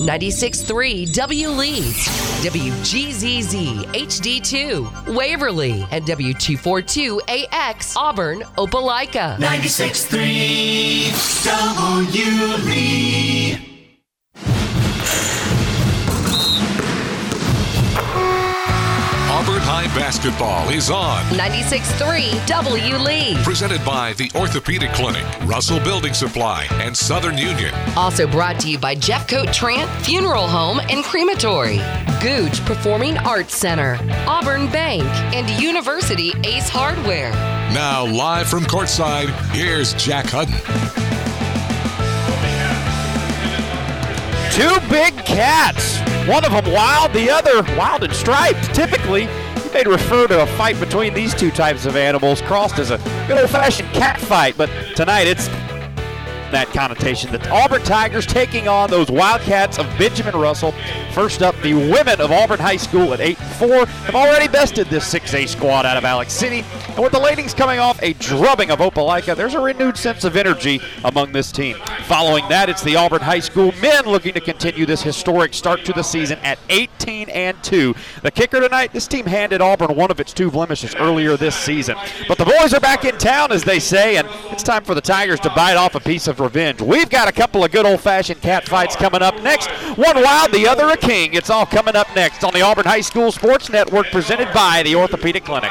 96.3 W Leeds, WGZZ HD2 Waverly, and W242AX Auburn Opelika. 96.3 W Lee. Basketball is on. 96.3 W Lee. Presented by the Orthopedic Clinic, Russell Building Supply, and Southern Union. Also brought to you by Jeffcoat Trant Funeral Home and Crematory, Gooch Performing Arts Center, Auburn Bank, and University Ace Hardware. Now, live from courtside, here's Jack Hudden. Two big cats. One of them wild, the other wild and striped. Typically, they'd refer to a fight between these two types of animals crossed as a good old fashioned cat fight, but tonight it's that connotation. The Auburn Tigers taking on those Wildcats of Benjamin Russell. First up, the women of Auburn High School at 8 and 4 have already bested this 6A squad out of Alex City. And with the ladies coming off a drubbing of Opelika, there's a renewed sense of energy among this team. Following that, it's the Auburn High School men looking to continue this historic start to the season at 18 and 2. The kicker tonight, this team handed Auburn one of its two blemishes earlier this season. But the boys are back in town, as they say, and it's time for the Tigers to bite off a piece of revenge. We've got a couple of good old fashioned cat fights coming up next. One wild, the other a king. It's all coming up next on the Auburn High School Sports Network presented by the Orthopedic Clinic.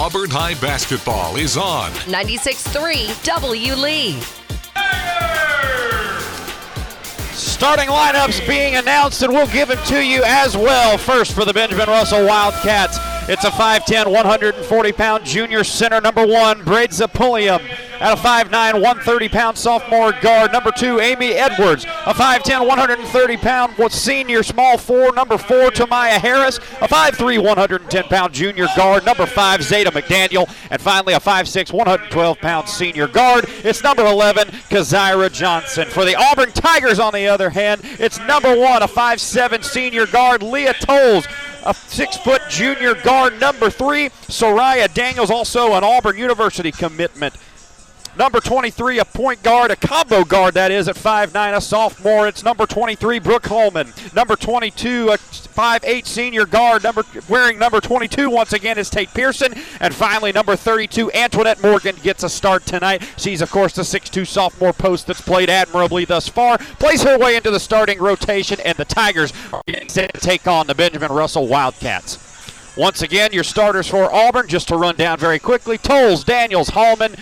Auburn High basketball is on. 96.3 W Lee. Starting lineups being announced, and we'll give them to you as well. First for the Benjamin Russell Wildcats, it's a 5'10, 140 pound junior center, number one, Braid Pulliam. At a 5'9, 130 pound sophomore guard, number two, Amy Edwards. A 5'10, 130 pound senior small four, number four, Tamaya Harris. A 5'3, 110 pound junior guard, number five, Zeta McDaniel. And finally, a 5'6, 112 pound senior guard. It's number 11, Kazira Johnson. For the Auburn Tigers, on the other hand, it's number one, a 5'7 senior guard, Leah Tolles a six foot junior guard, number three. Soraya Daniels, also an Auburn University commitment. Number 23, a point guard, a combo guard that is at 5'9, a sophomore. It's number 23, Brooke Holman. Number 22, a 5'8 senior guard, number wearing number 22 once again is Tate Pearson. And finally, number 32, Antoinette Morgan gets a start tonight. She's, of course, the 6'2 sophomore post that's played admirably thus far. Plays her way into the starting rotation, and the Tigers are set to take on the Benjamin Russell Wildcats. Once again, your starters for Auburn, just to run down very quickly Tolles, Daniels, Hallman,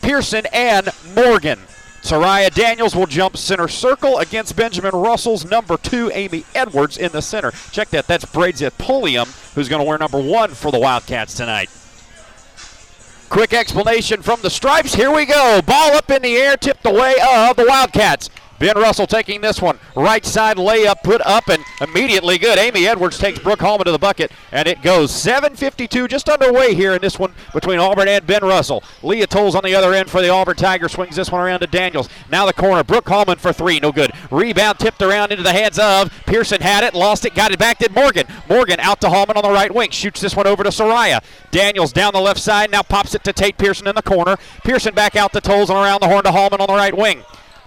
Pearson, and Morgan. Soraya Daniels will jump center circle against Benjamin Russell's number two, Amy Edwards, in the center. Check that. That's Braidseth Pulliam, who's going to wear number one for the Wildcats tonight. Quick explanation from the stripes. Here we go. Ball up in the air, tipped away of the Wildcats. Ben Russell taking this one. Right side layup put up and immediately good. Amy Edwards takes Brooke Holman to the bucket, and it goes 7.52 just underway here in this one between Auburn and Ben Russell. Leah Tolles on the other end for the Auburn Tiger swings this one around to Daniels. Now the corner. Brooke Holman for three. No good. Rebound tipped around into the hands of Pearson. Had it, lost it, got it back. Did Morgan. Morgan out to Holman on the right wing. Shoots this one over to Soraya. Daniels down the left side. Now pops it to Tate Pearson in the corner. Pearson back out to Tolles and around the horn to Holman on the right wing.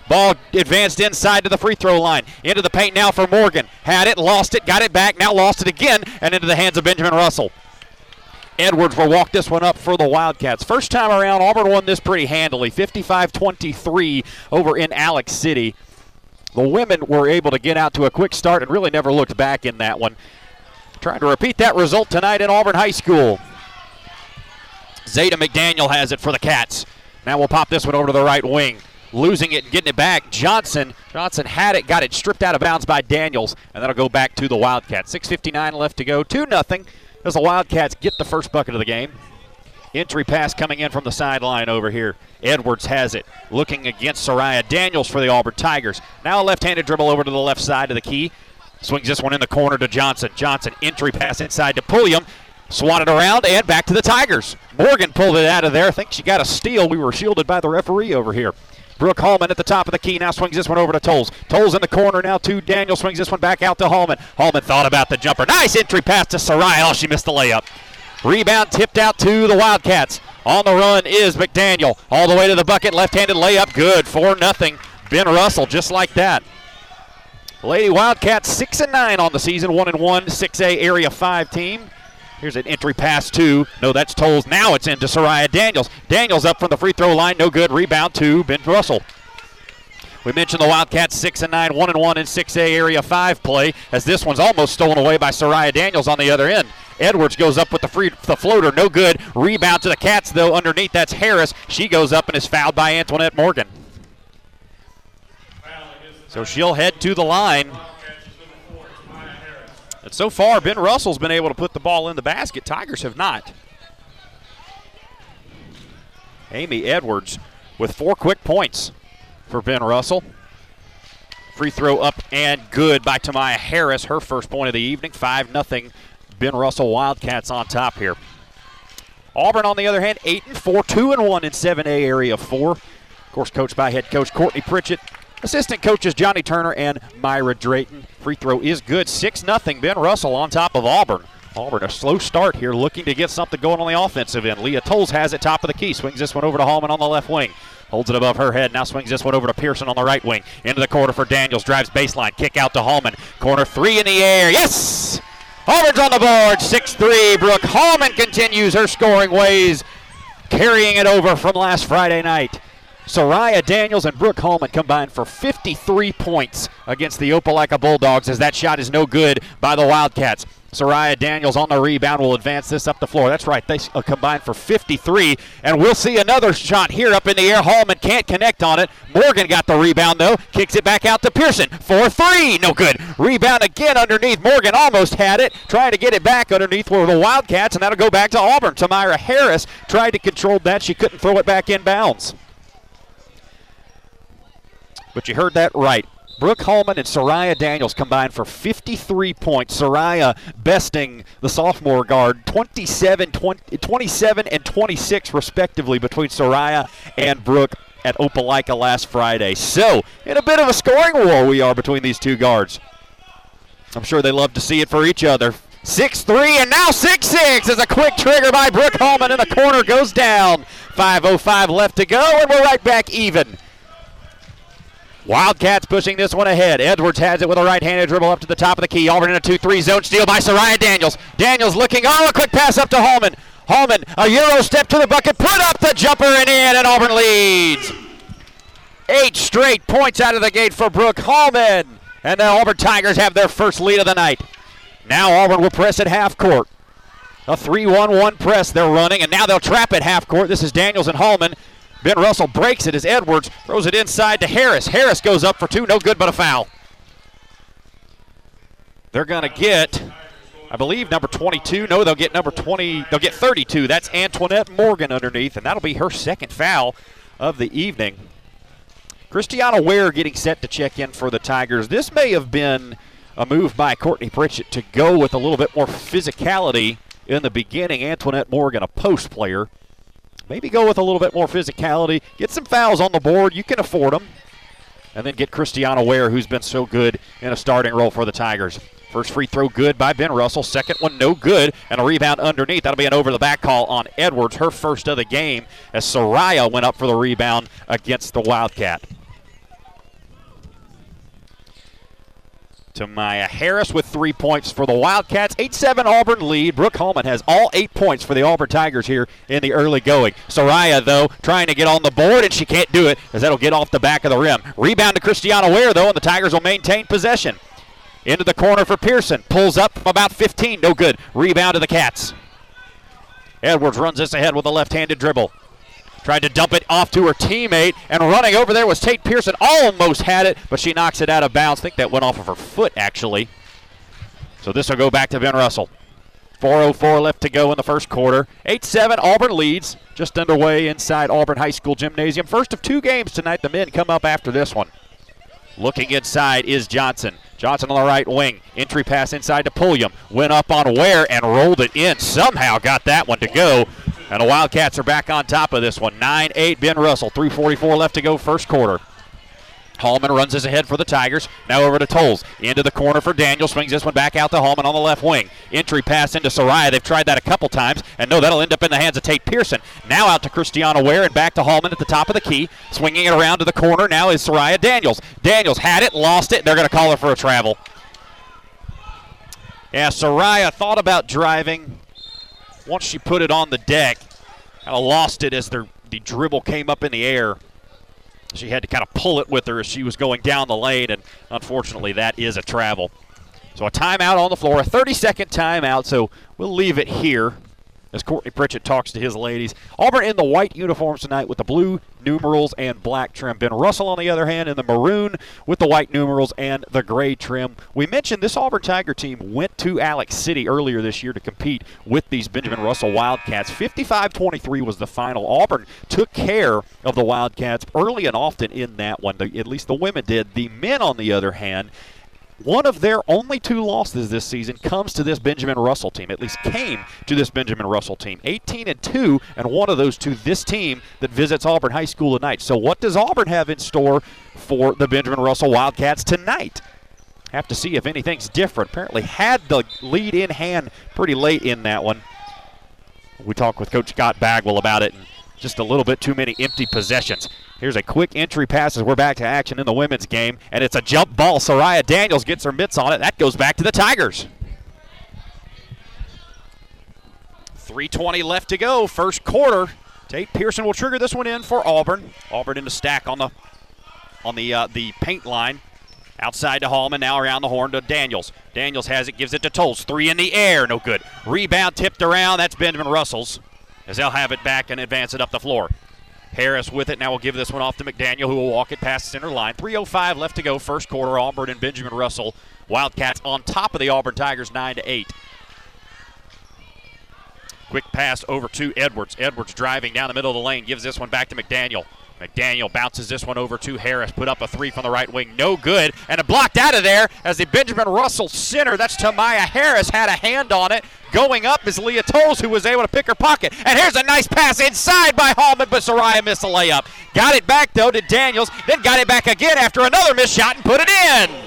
Ball advanced inside to the free throw line. Into the paint now for Morgan. Had it, lost it, got it back, now lost it again, and into the hands of Benjamin Russell. Edwards will walk this one up for the Wildcats. First time around, Auburn won this pretty handily 55 23 over in Alex City. The women were able to get out to a quick start and really never looked back in that one. Trying to repeat that result tonight in Auburn High School. Zeta McDaniel has it for the Cats. Now we'll pop this one over to the right wing losing it and getting it back. Johnson Johnson had it, got it stripped out of bounds by Daniels, and that'll go back to the Wildcats. 6:59 left to go, two nothing. As the Wildcats get the first bucket of the game. Entry pass coming in from the sideline over here. Edwards has it, looking against Soraya Daniels for the Auburn Tigers. Now a left-handed dribble over to the left side of the key. Swings this one in the corner to Johnson. Johnson entry pass inside to Pulliam. Swatted around and back to the Tigers. Morgan pulled it out of there. I think she got a steal. We were shielded by the referee over here. Brooke Hallman at the top of the key now swings this one over to Tolles. Tolles in the corner now to Daniel swings this one back out to Hallman. Hallman thought about the jumper. Nice entry pass to Soraya. Oh, she missed the layup. Rebound tipped out to the Wildcats. On the run is McDaniel. All the way to the bucket. Left-handed layup. Good. 4 nothing. Ben Russell just like that. Lady Wildcats 6 and 9 on the season. 1 and 1 6A Area 5 team. Here's an entry pass to, no, that's Tolles. Now it's into Soraya Daniels. Daniels up from the free throw line, no good. Rebound to Ben Russell. We mentioned the Wildcats 6 and 9, 1 and 1 in 6A Area 5 play, as this one's almost stolen away by Soraya Daniels on the other end. Edwards goes up with the free the floater, no good. Rebound to the Cats though. Underneath that's Harris. She goes up and is fouled by Antoinette Morgan. So she'll head to the line. And so far, Ben Russell's been able to put the ball in the basket. Tigers have not. Amy Edwards with four quick points for Ben Russell. Free throw up and good by Tamaya Harris, her first point of the evening. 5 0. Ben Russell Wildcats on top here. Auburn, on the other hand, 8 and 4, 2 and 1 in 7A Area 4. Of course, coached by head coach Courtney Pritchett. Assistant coaches Johnny Turner and Myra Drayton. Free throw is good. 6 0. Ben Russell on top of Auburn. Auburn, a slow start here, looking to get something going on the offensive end. Leah Tolles has it top of the key. Swings this one over to Hallman on the left wing. Holds it above her head. Now swings this one over to Pearson on the right wing. Into the corner for Daniels. Drives baseline. Kick out to Hallman. Corner three in the air. Yes! Auburn's on the board. 6 3. Brooke Hallman continues her scoring ways, carrying it over from last Friday night. Soraya Daniels and Brooke Hallman combined for 53 points against the Opelika Bulldogs as that shot is no good by the Wildcats. Soraya Daniels on the rebound will advance this up the floor. That's right. They uh, combined for 53. And we'll see another shot here up in the air. Hallman can't connect on it. Morgan got the rebound, though. Kicks it back out to Pearson. 4 3. No good. Rebound again underneath. Morgan almost had it. Trying to get it back underneath were the Wildcats, and that'll go back to Auburn. Tamira Harris tried to control that. She couldn't throw it back in bounds. But you heard that right. Brooke Holman and Soraya Daniels combined for 53 points. Soraya besting the sophomore guard 27, 20, 27 and 26 respectively between Soraya and Brooke at Opelika last Friday. So, in a bit of a scoring war we are between these two guards. I'm sure they love to see it for each other. 6 3 and now 6 6 as a quick trigger by Brooke Holman in the corner goes down. 5.05 left to go, and we're right back even. Wildcats pushing this one ahead. Edwards has it with a right-handed dribble up to the top of the key. Auburn in a 2-3 zone steal by Soraya Daniels. Daniels looking. Oh, a quick pass up to Hallman. Hallman, a Euro step to the bucket, put up the jumper and in, and Auburn leads. Eight straight points out of the gate for Brooke Hallman. And the Auburn Tigers have their first lead of the night. Now Auburn will press at half court. A 3 1 1 press they're running, and now they'll trap at half court. This is Daniels and Hallman. Ben Russell breaks it as Edwards throws it inside to Harris. Harris goes up for two, no good but a foul. They're going to get, I believe, number 22. No, they'll get number 20. They'll get 32. That's Antoinette Morgan underneath, and that'll be her second foul of the evening. Christiana Ware getting set to check in for the Tigers. This may have been a move by Courtney Pritchett to go with a little bit more physicality in the beginning. Antoinette Morgan, a post player. Maybe go with a little bit more physicality. Get some fouls on the board. You can afford them. And then get Christiana Ware, who's been so good in a starting role for the Tigers. First free throw good by Ben Russell. Second one no good. And a rebound underneath. That'll be an over the back call on Edwards, her first of the game, as Soraya went up for the rebound against the Wildcat. To Maya Harris with three points for the Wildcats. 8 7 Auburn lead. Brooke Hallman has all eight points for the Auburn Tigers here in the early going. Soraya, though, trying to get on the board, and she can't do it as that'll get off the back of the rim. Rebound to Christiana Ware, though, and the Tigers will maintain possession. Into the corner for Pearson. Pulls up from about 15. No good. Rebound to the Cats. Edwards runs this ahead with a left handed dribble. Tried to dump it off to her teammate, and running over there was Tate Pearson. Almost had it, but she knocks it out of bounds. I think that went off of her foot, actually. So this will go back to Ben Russell. 4.04 left to go in the first quarter. 8 7, Auburn leads. Just underway inside Auburn High School Gymnasium. First of two games tonight. The men come up after this one. Looking inside is Johnson. Johnson on the right wing. Entry pass inside to Pulliam. Went up on Ware and rolled it in. Somehow got that one to go. And the Wildcats are back on top of this one. 9 8, Ben Russell. 3.44 left to go, first quarter. Hallman runs his ahead for the Tigers. Now over to Tolles. Into the corner for Daniel. Swings this one back out to Hallman on the left wing. Entry pass into Soraya. They've tried that a couple times. And no, that'll end up in the hands of Tate Pearson. Now out to Christiana Ware and back to Hallman at the top of the key. Swinging it around to the corner now is Soraya Daniels. Daniels had it, lost it. They're going to call her for a travel. Yeah, Soraya thought about driving. Once she put it on the deck, kind of lost it as the, the dribble came up in the air she had to kind of pull it with her as she was going down the lane, and unfortunately, that is a travel. So a timeout on the floor, a 30 second timeout, so we'll leave it here as Courtney Pritchett talks to his ladies. Auburn in the white uniforms tonight with the blue numerals and black trim. Ben Russell, on the other hand, in the maroon with the white numerals and the gray trim. We mentioned this Auburn Tiger team went to Alex City earlier this year to compete with these Benjamin Russell Wildcats. 55 23 was the final. Auburn took care of the Wildcats early and often in that one. At least the women did. The men, on the other hand, one of their only two losses this season comes to this Benjamin Russell team. At least came to this Benjamin Russell team. 18 and 2, and one of those two, this team that visits Auburn High School tonight. So, what does Auburn have in store for the Benjamin Russell Wildcats tonight? Have to see if anything's different. Apparently, had the lead in hand pretty late in that one. We talked with Coach Scott Bagwell about it, and just a little bit too many empty possessions. Here's a quick entry pass as we're back to action in the women's game, and it's a jump ball. Soraya Daniels gets her mitts on it. That goes back to the Tigers. 3:20 left to go, first quarter. Tate Pearson will trigger this one in for Auburn. Auburn in the stack on the on the uh, the paint line. Outside to Hallman, now around the horn to Daniels. Daniels has it, gives it to Tolles. Three in the air, no good. Rebound tipped around. That's Benjamin Russell's as they'll have it back and advance it up the floor. Harris with it. Now we'll give this one off to McDaniel, who will walk it past center line. 3.05 left to go, first quarter. Auburn and Benjamin Russell. Wildcats on top of the Auburn Tigers, 9 to 8. Quick pass over to Edwards. Edwards driving down the middle of the lane, gives this one back to McDaniel. McDaniel bounces this one over to Harris. Put up a three from the right wing. No good. And it blocked out of there as the Benjamin Russell center. That's Tamaya Harris had a hand on it. Going up is Leah Tolles, who was able to pick her pocket. And here's a nice pass inside by Hallman, but Soraya missed the layup. Got it back, though, to Daniels. Then got it back again after another missed shot and put it in.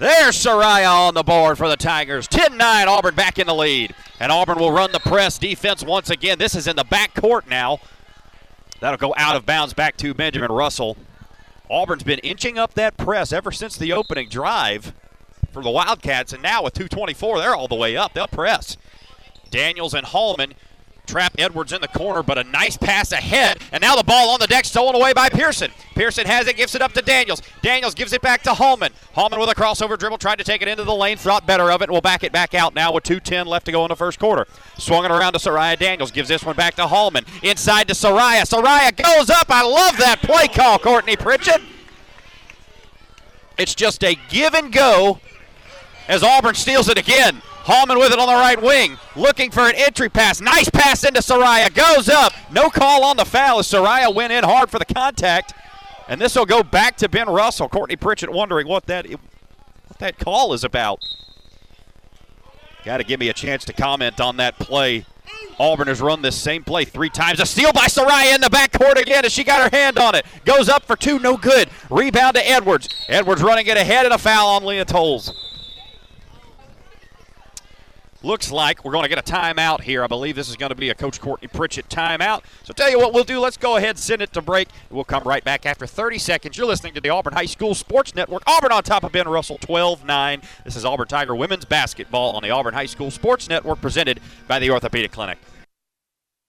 There's Soraya on the board for the Tigers. 10 9, Auburn back in the lead. And Auburn will run the press defense once again. This is in the back court now. That'll go out of bounds back to Benjamin Russell. Auburn's been inching up that press ever since the opening drive for the Wildcats, and now with 224, they're all the way up. They'll press. Daniels and Hallman trap Edwards in the corner, but a nice pass ahead. And now the ball on the deck, stolen away by Pearson. Pearson has it, gives it up to Daniels. Daniels gives it back to Hallman. Hallman with a crossover dribble, tried to take it into the lane, thought better of it, and will back it back out now with 2.10 left to go in the first quarter. Swung it around to Soraya Daniels, gives this one back to Hallman. Inside to Soraya. Soraya goes up. I love that play call, Courtney Pritchett. It's just a give and go as Auburn steals it again. Hallman with it on the right wing, looking for an entry pass. Nice pass into Soraya. Goes up. No call on the foul as Soraya went in hard for the contact. And this will go back to Ben Russell. Courtney Pritchett wondering what that what that call is about. Got to give me a chance to comment on that play. Auburn has run this same play three times. A steal by Soraya in the backcourt again as she got her hand on it. Goes up for two, no good. Rebound to Edwards. Edwards running it ahead and a foul on Leah Tolles. Looks like we're going to get a timeout here. I believe this is going to be a Coach Courtney Pritchett timeout. So tell you what we'll do. Let's go ahead and send it to break. We'll come right back after 30 seconds. You're listening to the Auburn High School Sports Network. Auburn on top of Ben Russell, 12-9. This is Auburn Tiger women's basketball on the Auburn High School Sports Network, presented by the Orthopedic Clinic.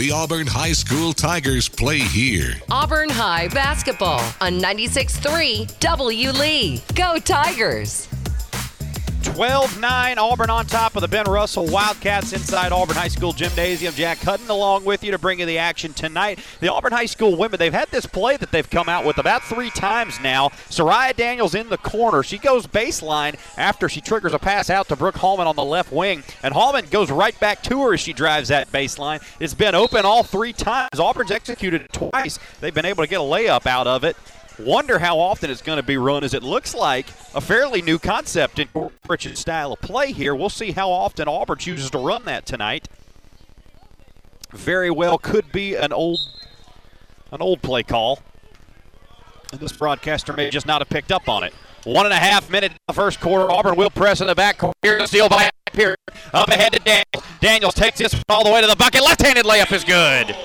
The Auburn High School Tigers play here. Auburn High basketball on 96.3 W Lee. Go Tigers! 12 9, Auburn on top of the Ben Russell Wildcats inside Auburn High School Gymnasium. Jack Hutton along with you to bring you the action tonight. The Auburn High School women, they've had this play that they've come out with about three times now. Soraya Daniels in the corner. She goes baseline after she triggers a pass out to Brooke Hallman on the left wing. And Hallman goes right back to her as she drives that baseline. It's been open all three times. Auburn's executed twice. They've been able to get a layup out of it. Wonder how often it's going to be run, as it looks like a fairly new concept in Pritchett's style of play here. We'll see how often Auburn chooses to run that tonight. Very well could be an old, an old play call. And this broadcaster may just not have picked up on it. One and a half minute in the first quarter. Auburn will press in the back court. Here to steal by Pierce. Up ahead to Daniels. Daniels takes this all the way to the bucket. Left-handed layup is good.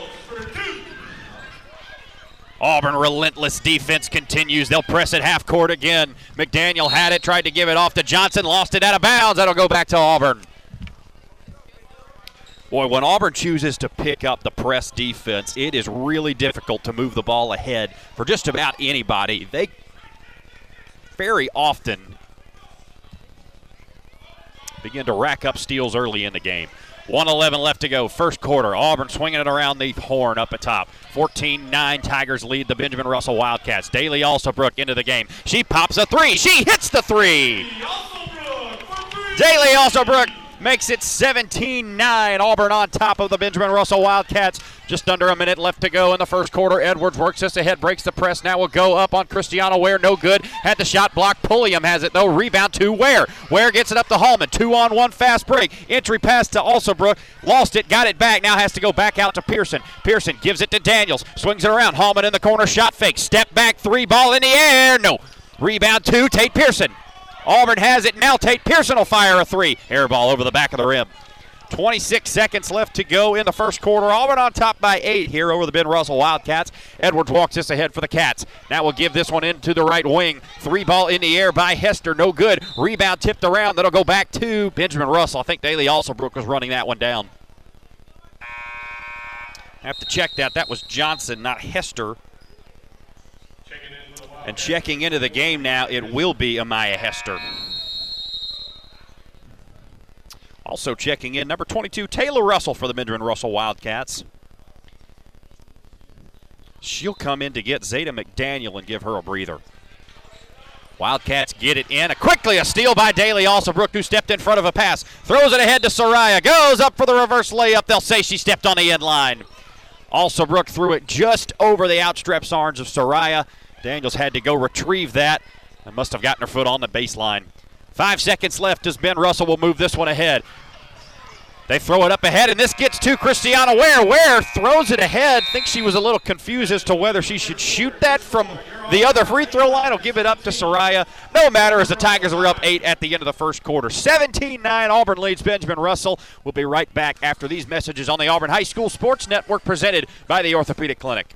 Auburn relentless defense continues. They'll press it half court again. McDaniel had it, tried to give it off to Johnson, lost it out of bounds. That'll go back to Auburn. Boy, when Auburn chooses to pick up the press defense, it is really difficult to move the ball ahead for just about anybody. They very often begin to rack up steals early in the game. 111 left to go, first quarter. Auburn swinging it around the horn up atop. 14 9 Tigers lead the Benjamin Russell Wildcats. Daly Alsobrook into the game. She pops a three. She hits the three. Daly Alsobrook makes it 17 9. Auburn on top of the Benjamin Russell Wildcats. Just under a minute left to go in the first quarter. Edwards works this ahead, breaks the press. Now will go up on Christiana Ware. No good. Had the shot blocked. Pulliam has it though. Rebound to Ware. Ware gets it up to Hallman. Two on one fast break. Entry pass to Alsobrook. Lost it. Got it back. Now has to go back out to Pearson. Pearson gives it to Daniels. Swings it around. Hallman in the corner. Shot fake. Step back. Three ball in the air. No. Rebound to Tate Pearson. Auburn has it now. Tate Pearson will fire a three. Air ball over the back of the rim. 26 seconds left to go in the first quarter. Auburn on top by eight here over the Ben Russell Wildcats. Edwards walks this ahead for the Cats. Now we'll give this one into the right wing. Three ball in the air by Hester. No good. Rebound tipped around. That'll go back to Benjamin Russell. I think Daly also Alsobrook was running that one down. Have to check that. That was Johnson, not Hester. And checking into the game now, it will be Amaya Hester. Also checking in, number 22, Taylor Russell for the Benjamin Russell Wildcats. She'll come in to get Zeta McDaniel and give her a breather. Wildcats get it in. A quickly a steal by Daly Alsobrook, who stepped in front of a pass. Throws it ahead to Soraya. Goes up for the reverse layup. They'll say she stepped on the end line. Alsobrook threw it just over the outstretched arms of Soraya. Daniels had to go retrieve that and must have gotten her foot on the baseline. Five seconds left as Ben Russell will move this one ahead. They throw it up ahead, and this gets to Christiana Ware. Ware throws it ahead. Think she was a little confused as to whether she should shoot that from the other free throw line or give it up to Soraya. No matter as the Tigers were up eight at the end of the first quarter. 17 9, Auburn leads Benjamin Russell. We'll be right back after these messages on the Auburn High School Sports Network presented by the Orthopedic Clinic.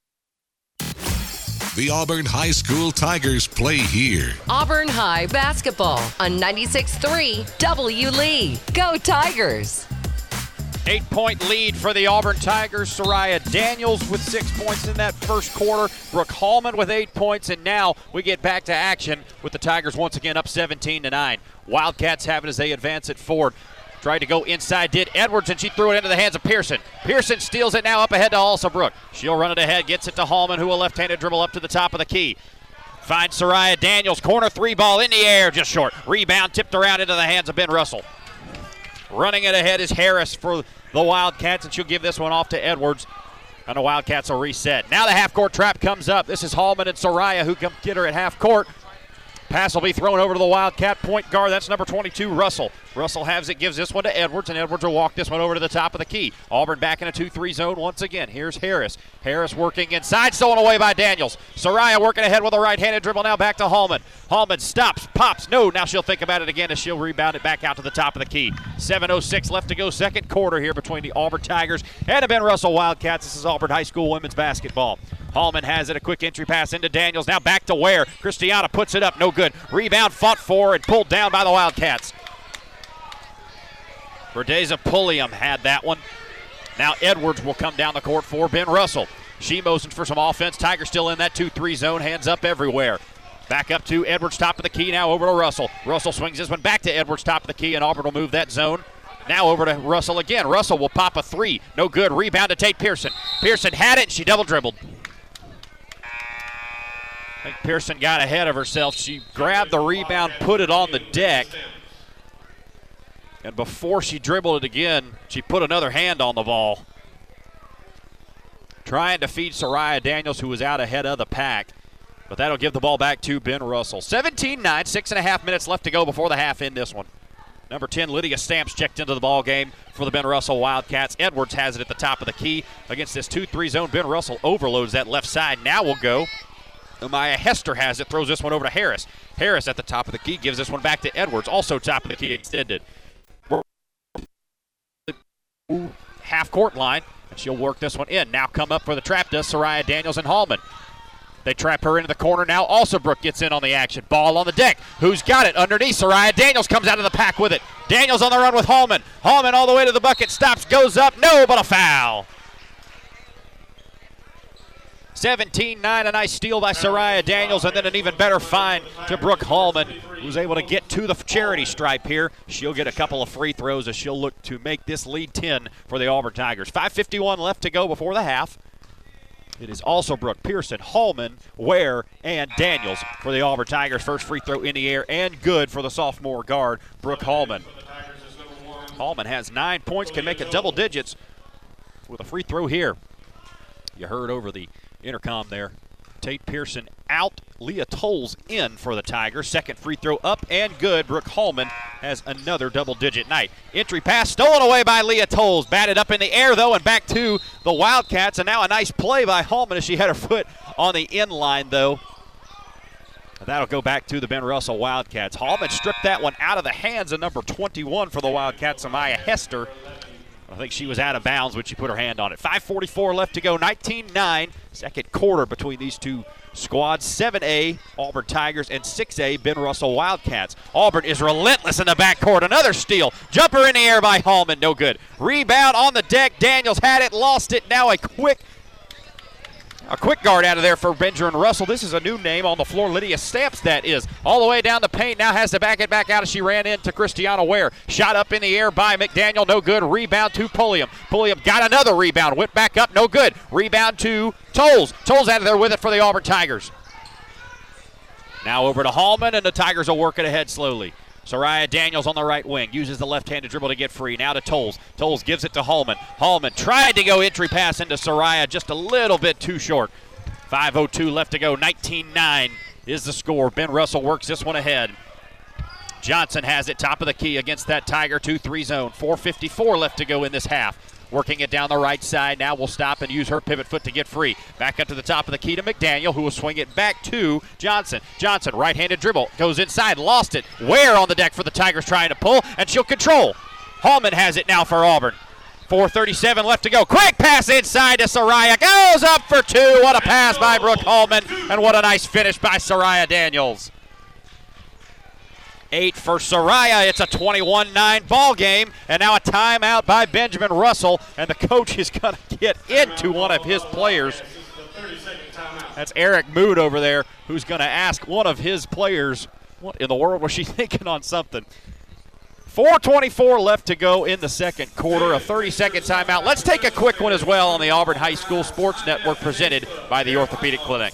The Auburn High School Tigers play here. Auburn High basketball on 96.3 W Lee. Go Tigers! Eight point lead for the Auburn Tigers. Soraya Daniels with six points in that first quarter. Brooke Hallman with eight points. And now we get back to action with the Tigers once again up 17 to 9. Wildcats have it as they advance it forward. Tried to go inside, did Edwards, and she threw it into the hands of Pearson. Pearson steals it now up ahead to Alsobrook. She'll run it ahead, gets it to Hallman, who will left handed dribble up to the top of the key. Finds Soraya Daniels, corner three ball in the air, just short. Rebound tipped around into the hands of Ben Russell. Running it ahead is Harris for the Wildcats, and she'll give this one off to Edwards. And the Wildcats will reset. Now the half court trap comes up. This is Hallman and Soraya who come get her at half court. Pass will be thrown over to the Wildcat point guard. That's number 22, Russell. Russell has it, gives this one to Edwards, and Edwards will walk this one over to the top of the key. Auburn back in a 2 3 zone once again. Here's Harris. Harris working inside, stolen away by Daniels. Soraya working ahead with a right handed dribble now back to Hallman. Hallman stops, pops. No, now she'll think about it again as she'll rebound it back out to the top of the key. 7.06 left to go, second quarter here between the Auburn Tigers and the Ben Russell Wildcats. This is Auburn High School women's basketball. Hallman has it, a quick entry pass into Daniels. Now back to Ware. Christiana puts it up, no good. Rebound fought for and pulled down by the Wildcats. Verdeza Pulliam had that one. Now Edwards will come down the court for Ben Russell. She motions for some offense. Tiger still in that 2 3 zone, hands up everywhere. Back up to Edwards, top of the key. Now over to Russell. Russell swings this one back to Edwards, top of the key, and Auburn will move that zone. Now over to Russell again. Russell will pop a three. No good. Rebound to Tate Pearson. Pearson had it. She double dribbled. I think Pearson got ahead of herself. She grabbed the rebound, put it on the deck. And before she dribbled it again, she put another hand on the ball. Trying to feed Soraya Daniels, who was out ahead of the pack. But that'll give the ball back to Ben Russell. 17 9, six and a half minutes left to go before the half in this one. Number 10, Lydia Stamps checked into the ball game for the Ben Russell Wildcats. Edwards has it at the top of the key against this 2 3 zone. Ben Russell overloads that left side. Now we'll go. Umaya Hester has it, throws this one over to Harris. Harris at the top of the key gives this one back to Edwards, also top of the key extended. Half court line, and she'll work this one in. Now come up for the trap does Soraya Daniels and Hallman. They trap her into the corner now. Also, Brooke gets in on the action. Ball on the deck. Who's got it? Underneath. Soraya Daniels comes out of the pack with it. Daniels on the run with Hallman. Hallman all the way to the bucket. Stops, goes up. No, but a foul. 17 9. A nice steal by Soraya Daniels, and then an even better find to Brooke Hallman, who's able to get to the charity stripe here. She'll get a couple of free throws as she'll look to make this lead 10 for the Auburn Tigers. 5.51 left to go before the half. It is also Brooke Pearson, Hallman, Ware, and Daniels for the Auburn Tigers. First free throw in the air and good for the sophomore guard, Brooke Hallman. Hallman has nine points, can make it double digits with a free throw here. You heard over the intercom there. Tate Pearson out. Leah Tolles in for the Tigers. Second free throw up and good. Brooke Hallman has another double digit night. Entry pass stolen away by Leah Tolles. Batted up in the air though and back to the Wildcats. And now a nice play by Hallman as she had her foot on the in line though. That'll go back to the Ben Russell Wildcats. Hallman stripped that one out of the hands of number 21 for the Wildcats, Amaya Hester. I think she was out of bounds when she put her hand on it. 5.44 left to go, 19 9, second quarter between these two squads 7A, Auburn Tigers, and 6A, Ben Russell Wildcats. Auburn is relentless in the backcourt. Another steal. Jumper in the air by Hallman, no good. Rebound on the deck. Daniels had it, lost it. Now a quick a quick guard out of there for Benjamin Russell. This is a new name on the floor. Lydia Stamps, that is. All the way down the paint. Now has to back it back out as she ran into Christiana Ware. Shot up in the air by McDaniel. No good. Rebound to Pulliam. Pulliam got another rebound. Went back up. No good. Rebound to Tolles. Tolles out of there with it for the Auburn Tigers. Now over to Hallman, and the Tigers will work it ahead slowly. Soraya Daniels on the right wing uses the left-handed dribble to get free. Now to Tolles. Tolles gives it to Hallman. Hallman tried to go entry pass into Soraya, just a little bit too short. 5:02 left to go. 19-9 is the score. Ben Russell works this one ahead. Johnson has it top of the key against that Tiger 2-3 zone. 4:54 left to go in this half. Working it down the right side. Now will stop and use her pivot foot to get free. Back up to the top of the key to McDaniel, who will swing it back to Johnson. Johnson, right handed dribble, goes inside, lost it. Ware on the deck for the Tigers trying to pull, and she'll control. Hallman has it now for Auburn. 4.37 left to go. Quick pass inside to Soraya. Goes up for two. What a pass by Brooke Hallman, And what a nice finish by Soraya Daniels. Eight for Soraya. It's a 21 9 ball game. And now a timeout by Benjamin Russell. And the coach is going to get into one of his players. That's Eric Mood over there who's going to ask one of his players, what in the world was she thinking on something? 424 left to go in the second quarter, a 30-second timeout. Let's take a quick one as well on the Auburn High School Sports Network presented by the Orthopedic Clinic.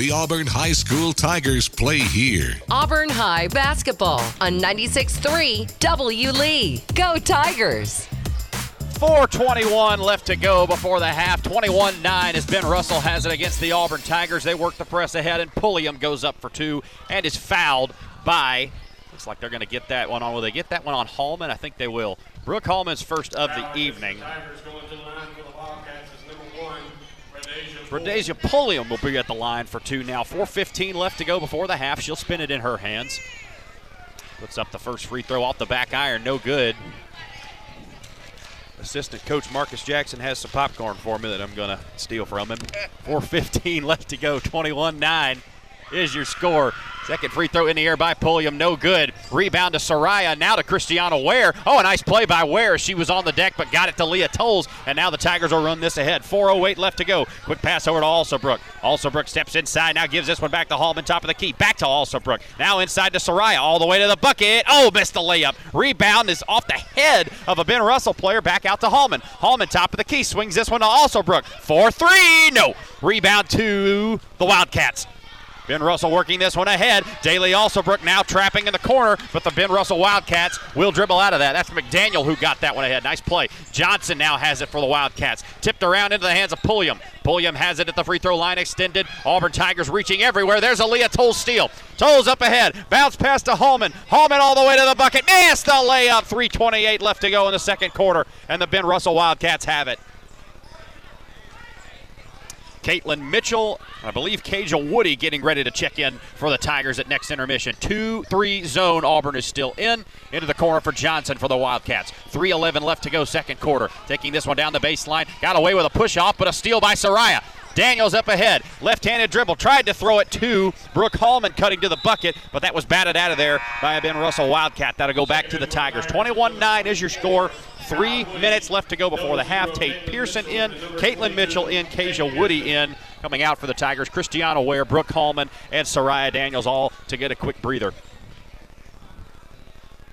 The Auburn High School Tigers play here. Auburn High basketball on 96.3 W Lee. Go Tigers! 421 left to go before the half. 21 9 as Ben Russell has it against the Auburn Tigers. They work the press ahead, and Pulliam goes up for two and is fouled by. Looks like they're going to get that one on. Will they get that one on Hallman? I think they will. Brooke Hallman's first of the evening. Rhodesia Pulliam will be at the line for two now. 4.15 left to go before the half. She'll spin it in her hands. Puts up the first free throw off the back iron. No good. Assistant coach Marcus Jackson has some popcorn for me that I'm going to steal from him. 4.15 left to go. 21 9 is your score. Second free throw in the air by Pulliam, no good. Rebound to Soraya, now to Christiana Ware. Oh, a nice play by Ware. She was on the deck, but got it to Leah Tolles, and now the Tigers will run this ahead. 4.08 left to go. Quick pass over to Alsobrook. Alsobrook steps inside, now gives this one back to Hallman, top of the key. Back to Alsobrook. Now inside to Soraya, all the way to the bucket. Oh, missed the layup. Rebound is off the head of a Ben Russell player, back out to Hallman. Hallman, top of the key, swings this one to Alsobrook. 4 3. No. Rebound to the Wildcats. Ben Russell working this one ahead. Daly Alsobrook now trapping in the corner, but the Ben Russell Wildcats will dribble out of that. That's McDaniel who got that one ahead. Nice play. Johnson now has it for the Wildcats. Tipped around into the hands of Pulliam. Pulliam has it at the free throw line extended. Auburn Tigers reaching everywhere. There's a Leah Tolles steal. Tolles up ahead. Bounce pass to Hallman. Hallman all the way to the bucket. Missed the layup. 3.28 left to go in the second quarter, and the Ben Russell Wildcats have it. Caitlin Mitchell, I believe Kaja Woody getting ready to check in for the Tigers at next intermission. 2 3 zone. Auburn is still in. Into the corner for Johnson for the Wildcats. 3.11 left to go, second quarter. Taking this one down the baseline. Got away with a push off, but a steal by Soraya. Daniels up ahead. Left handed dribble. Tried to throw it to Brooke Hallman cutting to the bucket, but that was batted out of there by a Ben Russell Wildcat. That'll go back to the Tigers. 21 9 is your score. Three minutes left to go before the half. Tate Pearson in, Caitlin Mitchell in, Kasia Woody in. Coming out for the Tigers, Christiana Ware, Brooke Hallman, and Soraya Daniels all to get a quick breather.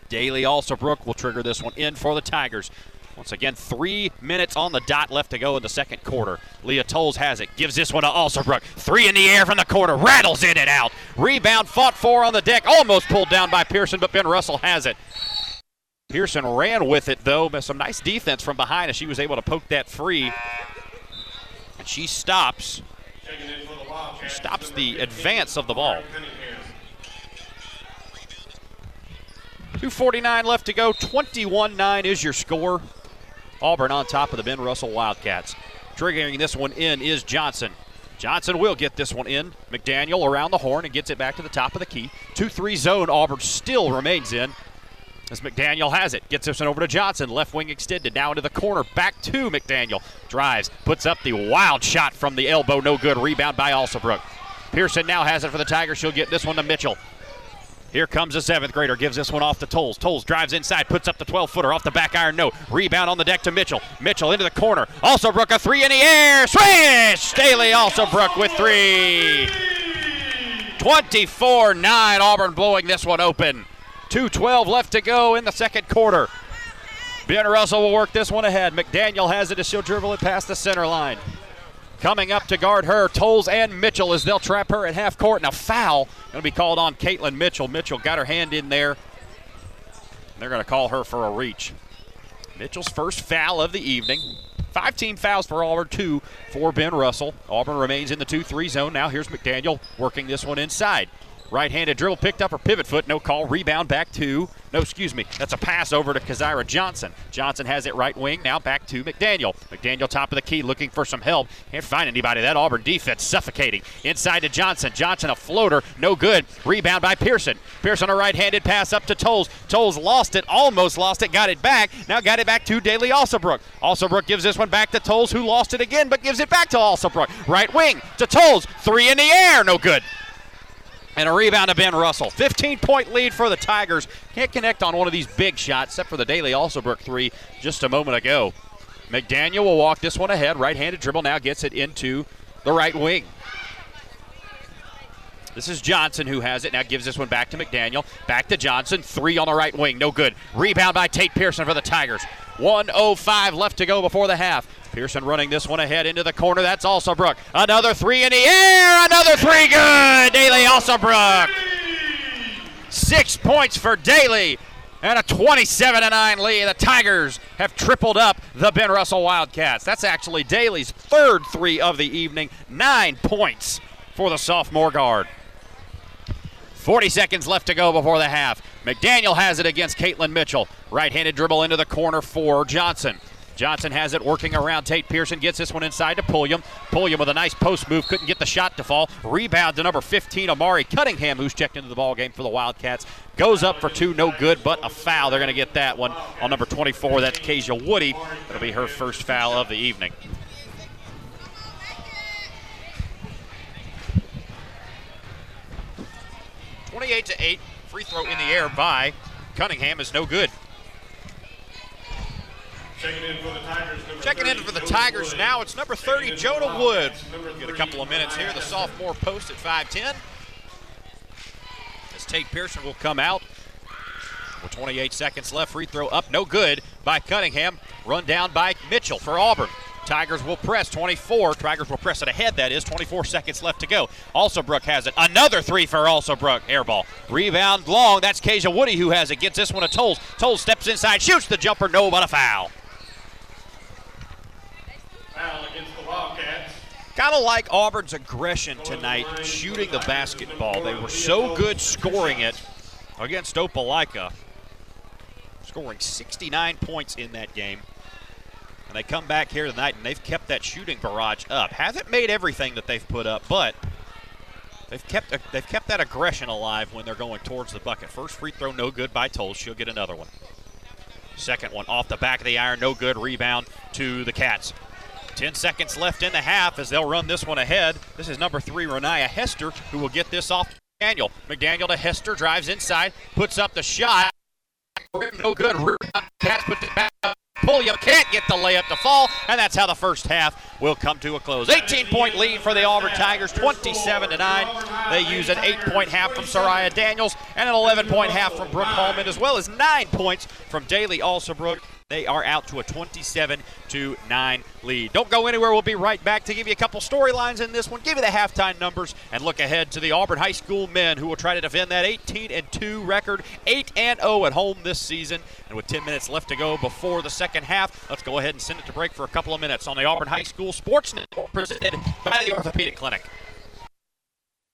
Daly Alsobrook will trigger this one in for the Tigers. Once again, three minutes on the dot left to go in the second quarter. Leah Tolles has it, gives this one to Alsobrook. Three in the air from the corner, rattles in and out. Rebound fought for on the deck, almost pulled down by Pearson, but Ben Russell has it. Pearson ran with it, though. But some nice defense from behind as she was able to poke that free. And she stops. She stops the advance of the ball. 2.49 left to go. 21 9 is your score. Auburn on top of the Ben Russell Wildcats. Triggering this one in is Johnson. Johnson will get this one in. McDaniel around the horn and gets it back to the top of the key. 2 3 zone. Auburn still remains in. As McDaniel has it, gets this one over to Johnson. Left wing extended, now into the corner. Back to McDaniel. Drives, puts up the wild shot from the elbow. No good. Rebound by Alsobrook. Pearson now has it for the Tigers. She'll get this one to Mitchell. Here comes a seventh grader. Gives this one off to Tolles. Tolles drives inside, puts up the 12 footer off the back iron. No. Rebound on the deck to Mitchell. Mitchell into the corner. Alsobrook a three in the air. Swish! Staley Alsobrook with three. 24 9. Auburn blowing this one open. 2.12 left to go in the second quarter. Ben Russell will work this one ahead. McDaniel has it as she'll dribble it past the center line. Coming up to guard her, Tolles and Mitchell as they'll trap her at half court. Now foul going to be called on Caitlin Mitchell. Mitchell got her hand in there They're going to call her for a reach. Mitchell's first foul of the evening. Five team fouls for Auburn, two for Ben Russell. Auburn remains in the 2 3 zone. Now here's McDaniel working this one inside. Right handed dribble picked up her pivot foot, no call. Rebound back to, no, excuse me, that's a pass over to Kazira Johnson. Johnson has it right wing, now back to McDaniel. McDaniel top of the key looking for some help. Can't find anybody. That Auburn defense suffocating. Inside to Johnson. Johnson a floater, no good. Rebound by Pearson. Pearson a right handed pass up to Tolles. Tolles lost it, almost lost it, got it back. Now got it back to Daly Alsobrook. Alsobrook gives this one back to Tolles, who lost it again, but gives it back to Alsobrook. Right wing to Tolles. Three in the air, no good. And a rebound to Ben Russell. 15 point lead for the Tigers. Can't connect on one of these big shots, except for the Daly broke three just a moment ago. McDaniel will walk this one ahead. Right handed dribble now gets it into the right wing. This is Johnson who has it. Now gives this one back to McDaniel. Back to Johnson. Three on the right wing. No good. Rebound by Tate Pearson for the Tigers. 105 left to go before the half. Pearson running this one ahead into the corner. That's Alsobrook. Another three in the air. Another three good. Daly Alsobrook. Six points for Daly. And a 27 9 lead. The Tigers have tripled up the Ben Russell Wildcats. That's actually Daly's third three of the evening. Nine points for the sophomore guard. 40 seconds left to go before the half. McDaniel has it against Caitlin Mitchell. Right handed dribble into the corner for Johnson. Johnson has it working around Tate Pearson. Gets this one inside to Pulliam. Pulliam with a nice post move. Couldn't get the shot to fall. Rebound to number 15, Amari Cunningham, who's checked into the ball game for the Wildcats. Goes up for two, no good, but a foul. They're going to get that one on number 24. That's Kasia Woody. That'll be her first foul of the evening. Twenty-eight to eight. Free throw in the air by Cunningham is no good. Checking in for the Tigers. Checking in for the Tigers now, it's number 30, Jonah Wood. Get a couple of minutes here. The sophomore post at 5'10. As Tate Pearson will come out. With 28 seconds left, free throw up, no good by Cunningham. Run down by Mitchell for Auburn. Tigers will press 24. Tigers will press it ahead, that is. 24 seconds left to go. Alsobrook has it. Another three for Alsobrook. Air ball. Rebound long. That's Kasia Woody who has it. Gets this one to Tolles. Tolles steps inside, shoots the jumper. No, but a foul. Foul against the Wildcats. Kind of like Auburn's aggression tonight, shooting the basketball. They were so good scoring it against Opelika, scoring 69 points in that game. They come back here tonight and they've kept that shooting barrage up. Hasn't made everything that they've put up, but they've kept they've kept that aggression alive when they're going towards the bucket. First free throw, no good by Tolles. She'll get another one. Second one off the back of the iron, no good. Rebound to the Cats. 10 seconds left in the half as they'll run this one ahead. This is number three, Renaya Hester, who will get this off McDaniel. McDaniel to Hester, drives inside, puts up the shot. No good. Cats put it back up. Pulliam can't get the layup to fall, and that's how the first half will come to a close. 18-point lead for the Auburn Tigers, 27 to 9. They use an eight-point half from Soraya Daniels and an 11-point half from Brooke Hallman, as well as nine points from Daly Alsobrook. They are out to a 27 to 9 lead. Don't go anywhere. We'll be right back to give you a couple storylines in this one, give you the halftime numbers, and look ahead to the Auburn High School men who will try to defend that 18 and 2 record, 8 and 0 at home this season. And with 10 minutes left to go before the second half, let's go ahead and send it to break for a couple of minutes on the Auburn High School Sports Network presented by the Orthopedic Clinic.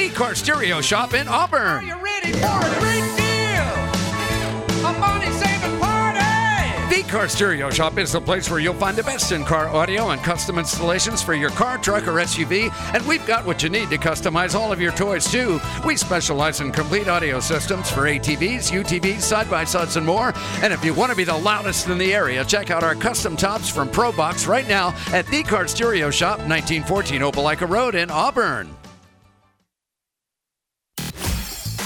The Car Stereo Shop in Auburn. Are you ready for a great deal? A money saving party! The Car Stereo Shop is the place where you'll find the best in car audio and custom installations for your car, truck, or SUV. And we've got what you need to customize all of your toys, too. We specialize in complete audio systems for ATVs, UTVs, side by sides, and more. And if you want to be the loudest in the area, check out our custom tops from ProBox right now at The Car Stereo Shop, 1914 Opelika Road in Auburn.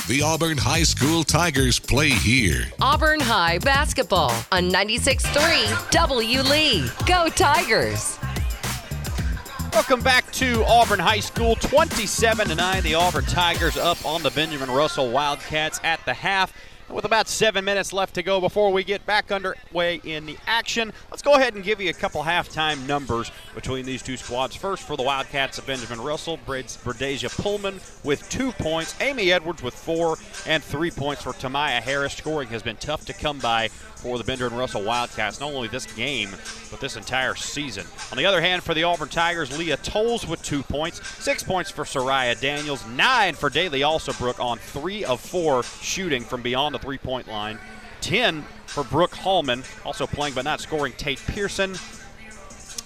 The Auburn High School Tigers play here. Auburn High basketball on 96.3 W. Lee. Go Tigers! Welcome back to Auburn High School. 27 to 9. The Auburn Tigers up on the Benjamin Russell Wildcats at the half. With about seven minutes left to go before we get back underway in the action, let's go ahead and give you a couple halftime numbers between these two squads. First for the Wildcats Benjamin Russell, Bradesia Pulliam with two points, Amy Edwards with four, and three points for Tamaya Harris. Scoring has been tough to come by for the Benjamin Russell Wildcats, not only this game, but this entire season. On the other hand, for the Auburn Tigers, Leah Tolles with two points, six points for Soraya Daniels, nine for Daly Alsobrook on three of four shooting from beyond the three point line, 10 for Brooke Hallman, also playing but not scoring Tate Pearson,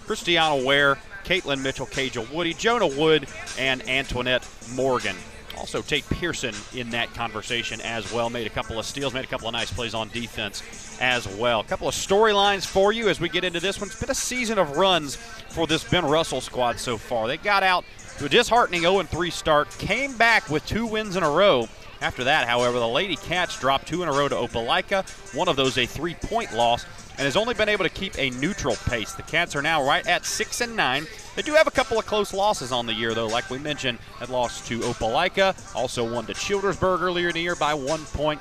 Christiana Ware, Caitlin Mitchell, Caja Woody, Jonah Wood, and Antoinette Morgan. Also, Tate Pearson in that conversation as well. Made a couple of steals, made a couple of nice plays on defense as well. A couple of storylines for you as we get into this one. It's been a season of runs for this Ben Russell squad so far. They got out to a disheartening 0 3 start, came back with two wins in a row. After that, however, the Lady Cats dropped two in a row to Opelika, one of those a three point loss, and has only been able to keep a neutral pace. The Cats are now right at 6 and 9. They do have a couple of close losses on the year, though. Like we mentioned, had lost to Opelika, also won to Childersburg earlier in the year by one point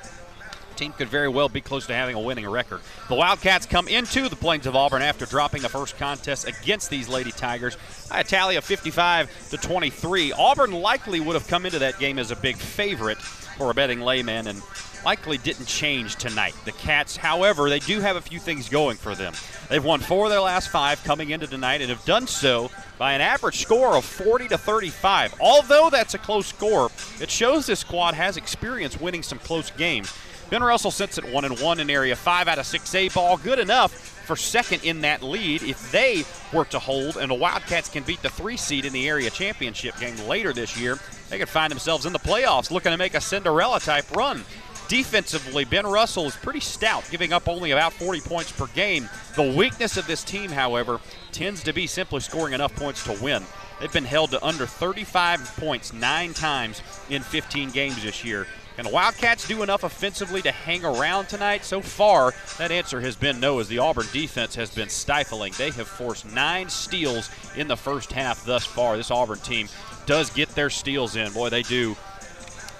team could very well be close to having a winning record. The Wildcats come into the Plains of Auburn after dropping the first contest against these Lady Tigers a tally of 55 to 23. Auburn likely would have come into that game as a big favorite for a betting layman and likely didn't change tonight. The Cats, however, they do have a few things going for them. They've won four of their last five coming into tonight and have done so by an average score of 40 to 35. Although that's a close score, it shows this squad has experience winning some close games. Ben Russell sits at one and one in area five out of six A ball, good enough for second in that lead. If they were to hold and the Wildcats can beat the three seed in the area championship game later this year, they could find themselves in the playoffs looking to make a Cinderella type run. Defensively, Ben Russell is pretty stout, giving up only about 40 points per game. The weakness of this team, however, tends to be simply scoring enough points to win. They've been held to under 35 points nine times in 15 games this year. Can the Wildcats do enough offensively to hang around tonight? So far, that answer has been no, as the Auburn defense has been stifling. They have forced nine steals in the first half thus far. This Auburn team does get their steals in. Boy, they do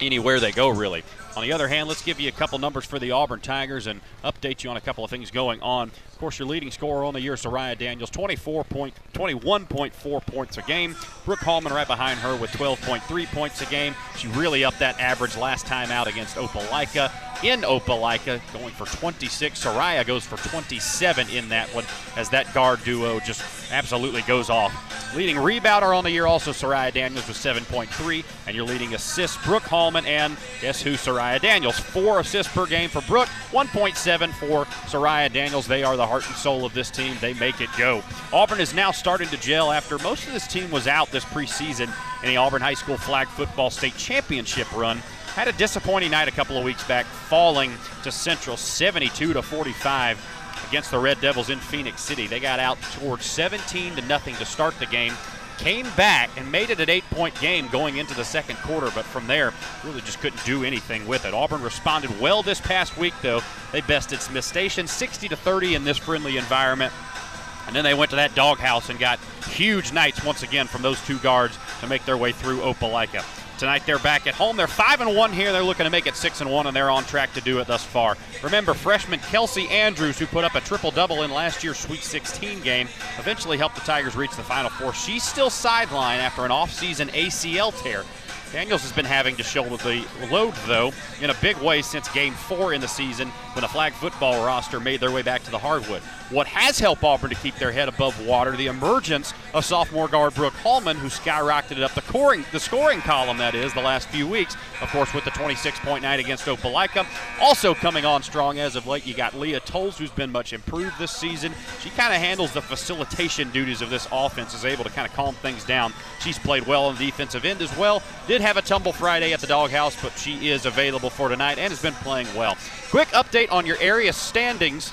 anywhere they go, really. On the other hand, let's give you a couple numbers for the Auburn Tigers and update you on a couple of things going on. Of course, your leading scorer on the year, Soraya Daniels, 24 point, 21.4 points a game. Brooke Hallman right behind her with 12.3 points a game. She really upped that average last time out against Opelika. In Opelika, going for 26. Soraya goes for 27 in that one as that guard duo just absolutely goes off. Leading rebounder on the year, also Soraya Daniels with 7.3. And your leading assist, Brooke Hallman, and guess who, Soraya Daniels. Four assists per game for Brooke, 1.7 for Soraya Daniels. They are the heart and soul of this team. They make it go. Auburn is now starting to gel after most of this team was out this preseason in the Auburn High School Flag Football State Championship run. Had a disappointing night a couple of weeks back, falling to Central 72 to 45 against the Red Devils in Phenix City. They got out towards 17 to nothing to start the game. Came back and made it an eight point game going into the second quarter, but from there, really just couldn't do anything with it. Auburn responded well this past week, though. They bested Smith Station 60 to 30 in this friendly environment. And then they went to that doghouse and got huge nights once again from those two guards to make their way through Opelika. Tonight they're back at home. They're five and one here. They're looking to make it six and one, and they're on track to do it thus far. Remember, freshman Kelsey Andrews, who put up a triple double in last year's Sweet 16 game, eventually helped the Tigers reach the Final Four. She's still sidelined after an offseason ACL tear. Daniels has been having to shoulder the load, though, in a big way since game four in the season when the flag football roster made their way back to the hardwood. What has helped Auburn to keep their head above water, the emergence of sophomore guard Brooke Hallman, who skyrocketed up the scoring, the scoring column, that is, the last few weeks. Of course, with the 26.9 against Opelika. Also coming on strong as of late, you got Leah Tolles, who's been much improved this season. She kind of handles the facilitation duties of this offense, is able to kind of calm things down. She's played well on the defensive end as well. Did have a tumble Friday at the doghouse, but she is available for tonight and has been playing well. Quick update on your area standings.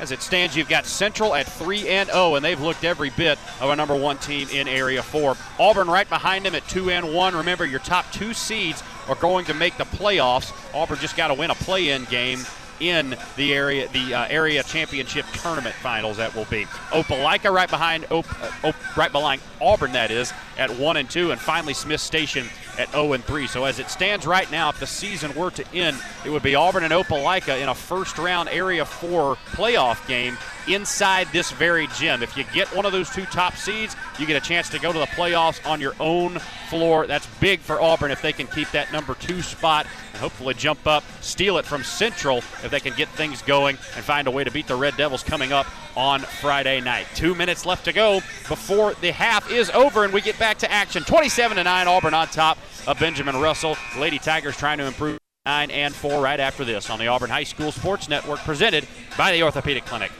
As it stands, you've got Central at 3 and 0, and they've looked every bit of a number one team in Area 4. Auburn right behind them at 2 and 1. Remember, your top two seeds are going to make the playoffs. Auburn just got to win a play in game in the area the uh, area championship tournament finals that will be Opelika right behind Op, uh, Op, right behind Auburn that is at 1 and 2 and finally Smith Station at 0 and 3 so as it stands right now if the season were to end it would be Auburn and Opelika in a first round area 4 playoff game inside this very gym if you get one of those two top seeds you get a chance to go to the playoffs on your own floor that's big for Auburn if they can keep that number 2 spot and hopefully jump up steal it from Central if they can get things going and find a way to beat the Red Devils coming up on Friday night. Two minutes left to go before the half is over and we get back to action. 27 to 9, Auburn on top of Benjamin Russell. Lady Tigers trying to improve 9 and 4 right after this on the Auburn High School Sports Network presented by the Orthopedic Clinic.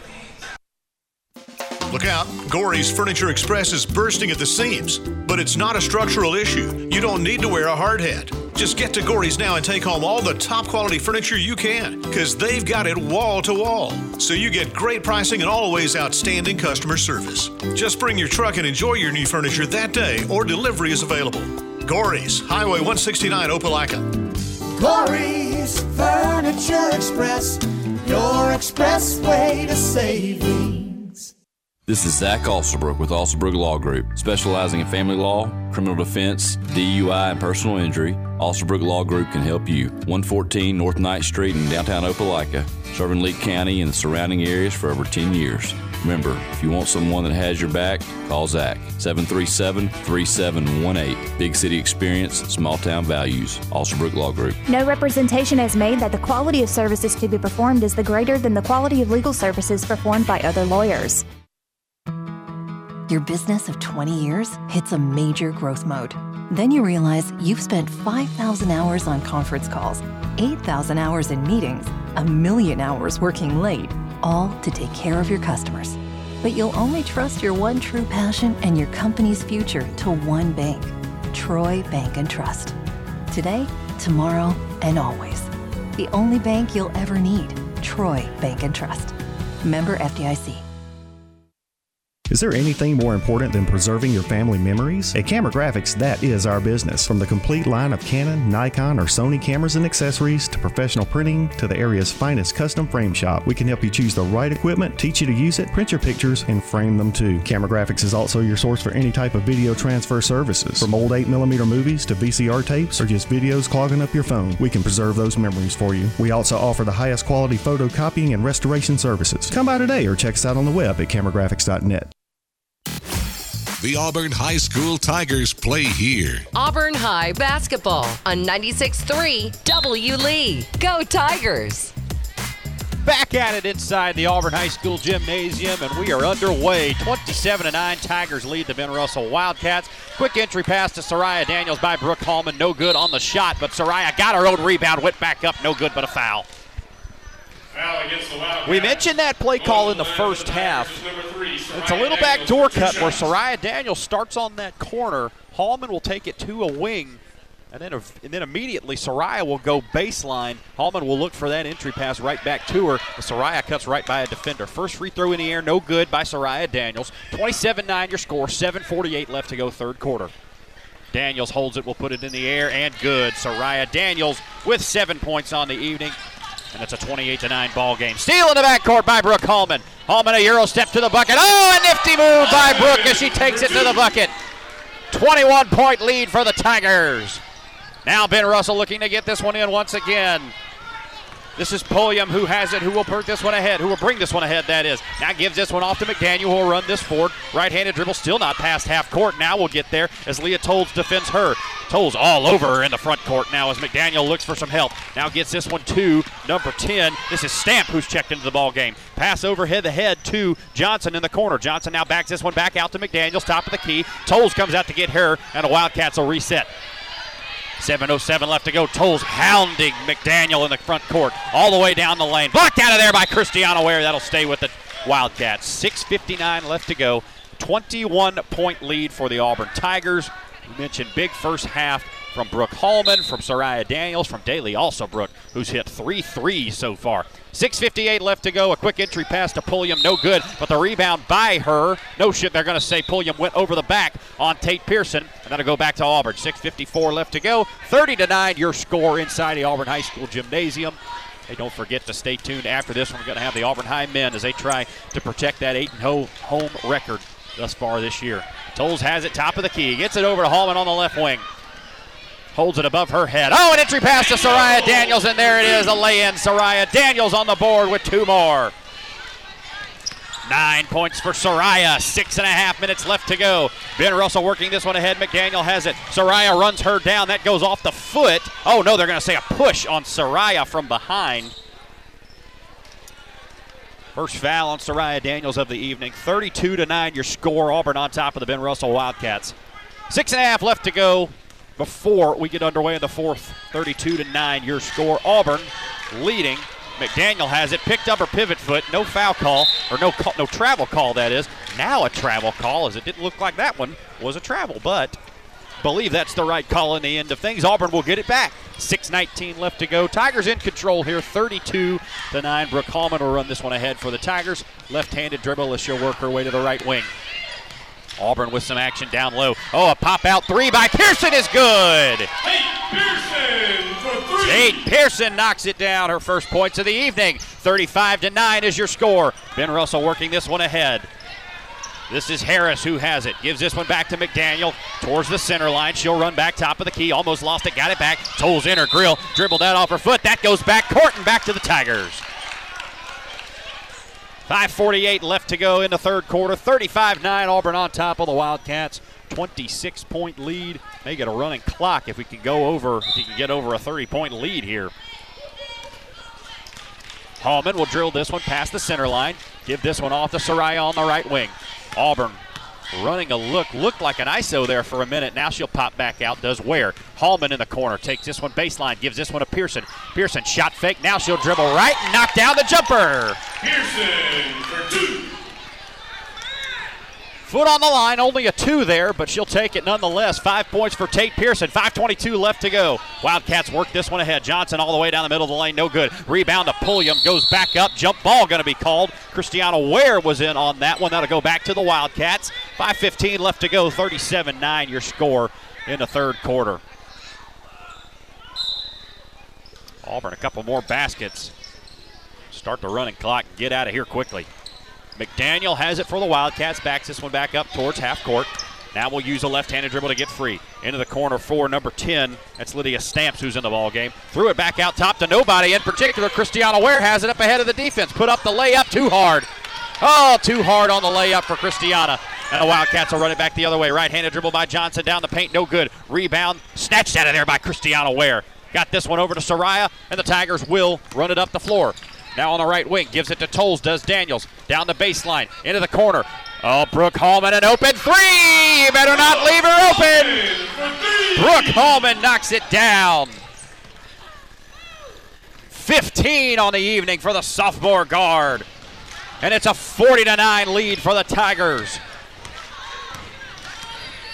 Look out, Gory's Furniture Express is bursting at the seams, but it's not a structural issue. You don't need to wear a hard hat. Just get to Gory's now and take home all the top quality furniture you can, because they've got it wall to wall. So you get great pricing and always outstanding customer service. Just bring your truck and enjoy your new furniture that day, or delivery is available. Gory's, Highway 169, Opelika. Gory's Furniture Express, your express way to savings. This is Zach Alsobrook with Alsobrook Law Group, specializing in family law, criminal defense, DUI, and personal injury. Alsobrook Law Group can help you. 114 North Ninth Street in downtown Opelika, serving Lee County and the surrounding areas for over 10 years. Remember, if you want someone that has your back, call Zach. 737 3718. Big city experience, small town values. Alsobrook Law Group. No representation is made that the quality of services to be performed is the greater than the quality of legal services performed by other lawyers. Your business of 20 years hits a major growth mode. Then you realize you've spent 5,000 hours on conference calls, 8,000 hours in meetings, a million hours working late, all to take care of your customers. But you'll only trust your one true passion and your company's future to one bank, Troy Bank and Trust. Today, tomorrow, and always. The only bank you'll ever need, Troy Bank and Trust. Member FDIC. Is there anything more important than preserving your family memories? At Camera Graphics, that is our business. From the complete line of Canon, Nikon, or Sony cameras and accessories to professional printing to the area's finest custom frame shop, we can help you choose the right equipment, teach you to use it, print your pictures, and frame them too. Camera Graphics is also your source for any type of video transfer services. From old 8mm movies to VCR tapes or just videos clogging up your phone, we can preserve those memories for you. We also offer the highest quality photocopying and restoration services. Come by today or check us out on the web at cameragraphics.net. The Auburn High School Tigers play here. Auburn High basketball on 96.3 W Lee. Go Tigers! Back at it inside the Auburn High School gymnasium, and we are underway. 27 9, Tigers lead the Ben Russell Wildcats. Quick entry pass to Soraya Daniels by Brooke Hallman. No good on the shot, but Soraya got her own rebound, went back up. No good, but a foul. We mentioned that play call in the first half. It's a little back door cut where Soraya Daniels starts on that corner. Hallman will take it to a wing. And then, and then immediately Soraya will go baseline. Hallman will look for that entry pass right back to her. Soraya cuts right by a defender. First free throw in the air, no good by Soraya Daniels. 27-9 your score, 7.48 left to go third quarter. Daniels holds it, will put it in the air, and good. Soraya Daniels with seven points on the evening. And it's a 28 to 9 ball game. Steal in the backcourt by Brooke Hallman. Hallman a Euro step to the bucket. Oh, a nifty move by Brooke as she takes it to the bucket. 21 point lead for the Tigers. Now Ben Russell looking to get this one in once again. This is Pulliam who has it, who will put this one ahead, who will bring this one ahead, that is. Now gives this one off to McDaniel, who will run this forward. Right handed dribble, still not past half court. Now we'll get there as Leah Tolles defends her. Tolles all over in the front court now as McDaniel looks for some help. Now gets this one to number 10. This is Stamp who's checked into the ball game. Pass overhead the head to Johnson in the corner. Johnson now backs this one back out to McDaniels, top of the key. Tolles comes out to get her, and the Wildcats will reset. 7.07 left to go. Tolles hounding McDaniel in the front court all the way down the lane. Blocked out of there by Christiana Ware. That'll stay with the Wildcats. 6.59 left to go. 21 point lead for the Auburn Tigers. We mentioned big first half from Brooke Hallman, from Soraya Daniels, from Daly Alsobrook, who's hit three threes so far. 6.58 left to go. A quick entry pass to Pulliam, no good, but the rebound by her. No shit, they're going to say Pulliam went over the back on Tate Pearson, and that'll go back to Auburn. 6.54 left to go. 30 to 9, your score inside the Auburn High School Gymnasium. Hey, don't forget to stay tuned after this one. We're going to have the Auburn High men as they try to protect that 8 0 home record thus far this year. Tolles has it, top of the key. Gets it over to Hallman on the left wing. Holds it above her head. Oh, an entry pass to Soraya Daniels, and there it is, a lay-in. Soraya Daniels on the board with two more. Nine points for Soraya. Six and a half minutes left to go. Ben Russell working this one ahead. McDaniel has it. Soraya runs her down. That goes off the foot. Oh, no, they're going to say a push on Soraya from behind. First foul on Soraya Daniels of the evening. 32 to 9, your score. Auburn on top of the Ben Russell Wildcats. Six and a half left to go before we get underway in the fourth. 32 to 9, your score. Auburn leading. McDaniel has it, picked up her pivot foot, no foul call, or no call, no travel call, that is. Now a travel call, as it didn't look like that one was a travel, but believe that's the right call in the end of things. Auburn will get it back. 6.19 left to go. Tigers in control here, 32 to 9. Brooke Hallman will run this one ahead for the Tigers. Left handed dribble as she'll work her way to the right wing. Auburn with some action down low. Oh, a pop out three by Pearson is good. Pearson for three. Tate Pearson knocks it down. Her first points of the evening. 35 to 9 is your score. Ben Russell working this one ahead. This is Harris who has it. Gives this one back to McDaniel towards the center line. She'll run back top of the key. Almost lost it. Got it back. Tolles in her grill. Dribbled that off her foot. That goes back court and back to the Tigers. 5.48 left to go in the third quarter. 35 9 Auburn on top of the Wildcats. 26 point lead. May get a running clock if we can go over, if you can get over a 30 point lead here. Hallman will drill this one past the center line. Give this one off to Soraya on the right wing. Auburn running a look, looked like an ISO there for a minute. Now she'll pop back out, does where? Hallman in the corner takes this one baseline, gives this one to Pearson. Pearson shot fake. Now she'll dribble right and knock down the jumper. Pearson for two. Foot on the line, only a two there, but she'll take it nonetheless. Five points for Tate Pearson. 5.22 left to go. Wildcats work this one ahead. Johnson all the way down the middle of the lane, no good. Rebound to Pulliam, goes back up. Jump ball going to be called. Christiana Ware was in on that one. That'll go back to the Wildcats. 5.15 left to go. 37 9 your score in the third quarter. Auburn, a couple more baskets. Start the running clock get out of here quickly. McDaniel has it for the Wildcats. Backs this one back up towards half court. Now we'll use a left-handed dribble to get free. Into the corner for number 10. That's Lydia Stamps who's in the ball game. Threw it back out top to nobody. In particular, Christiana Ware has it up ahead of the defense. Put up the layup too hard. Oh, too hard on the layup for Christiana. And the Wildcats will run it back the other way. Right-handed dribble by Johnson down the paint. No good. Rebound snatched out of there by Christiana Ware. Got this one over to Soraya, and the Tigers will run it up the floor. Now on the right wing, gives it to Tolles, does Daniels. Down the baseline, into the corner. Oh, Brooke Hallman, an open three! Better not leave her open! Brooke Hallman knocks it down. 15 on the evening for the sophomore guard. And it's a 40 to 9 lead for the Tigers.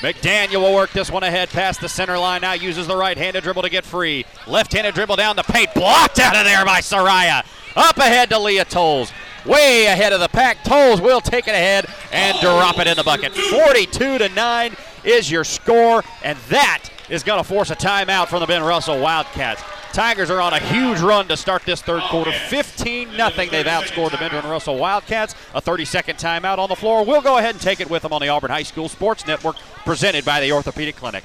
McDaniel will work this one ahead past the center line. Now uses the right-handed dribble to get free. Left-handed dribble down the paint. Blocked out of there by Soraya. Up ahead to Leah Tolles. Way ahead of the pack. Tolles will take it ahead and drop it in the bucket. 42 to 9 is your score, and that is going to force a timeout from the Ben Russell Wildcats. Tigers are on a huge run to start this third quarter. 15 0 They've outscored the Benjamin Russell Wildcats. A 30 second timeout on the floor. We'll go ahead and take it with them on the Auburn High School Sports Network, presented by the Orthopedic Clinic.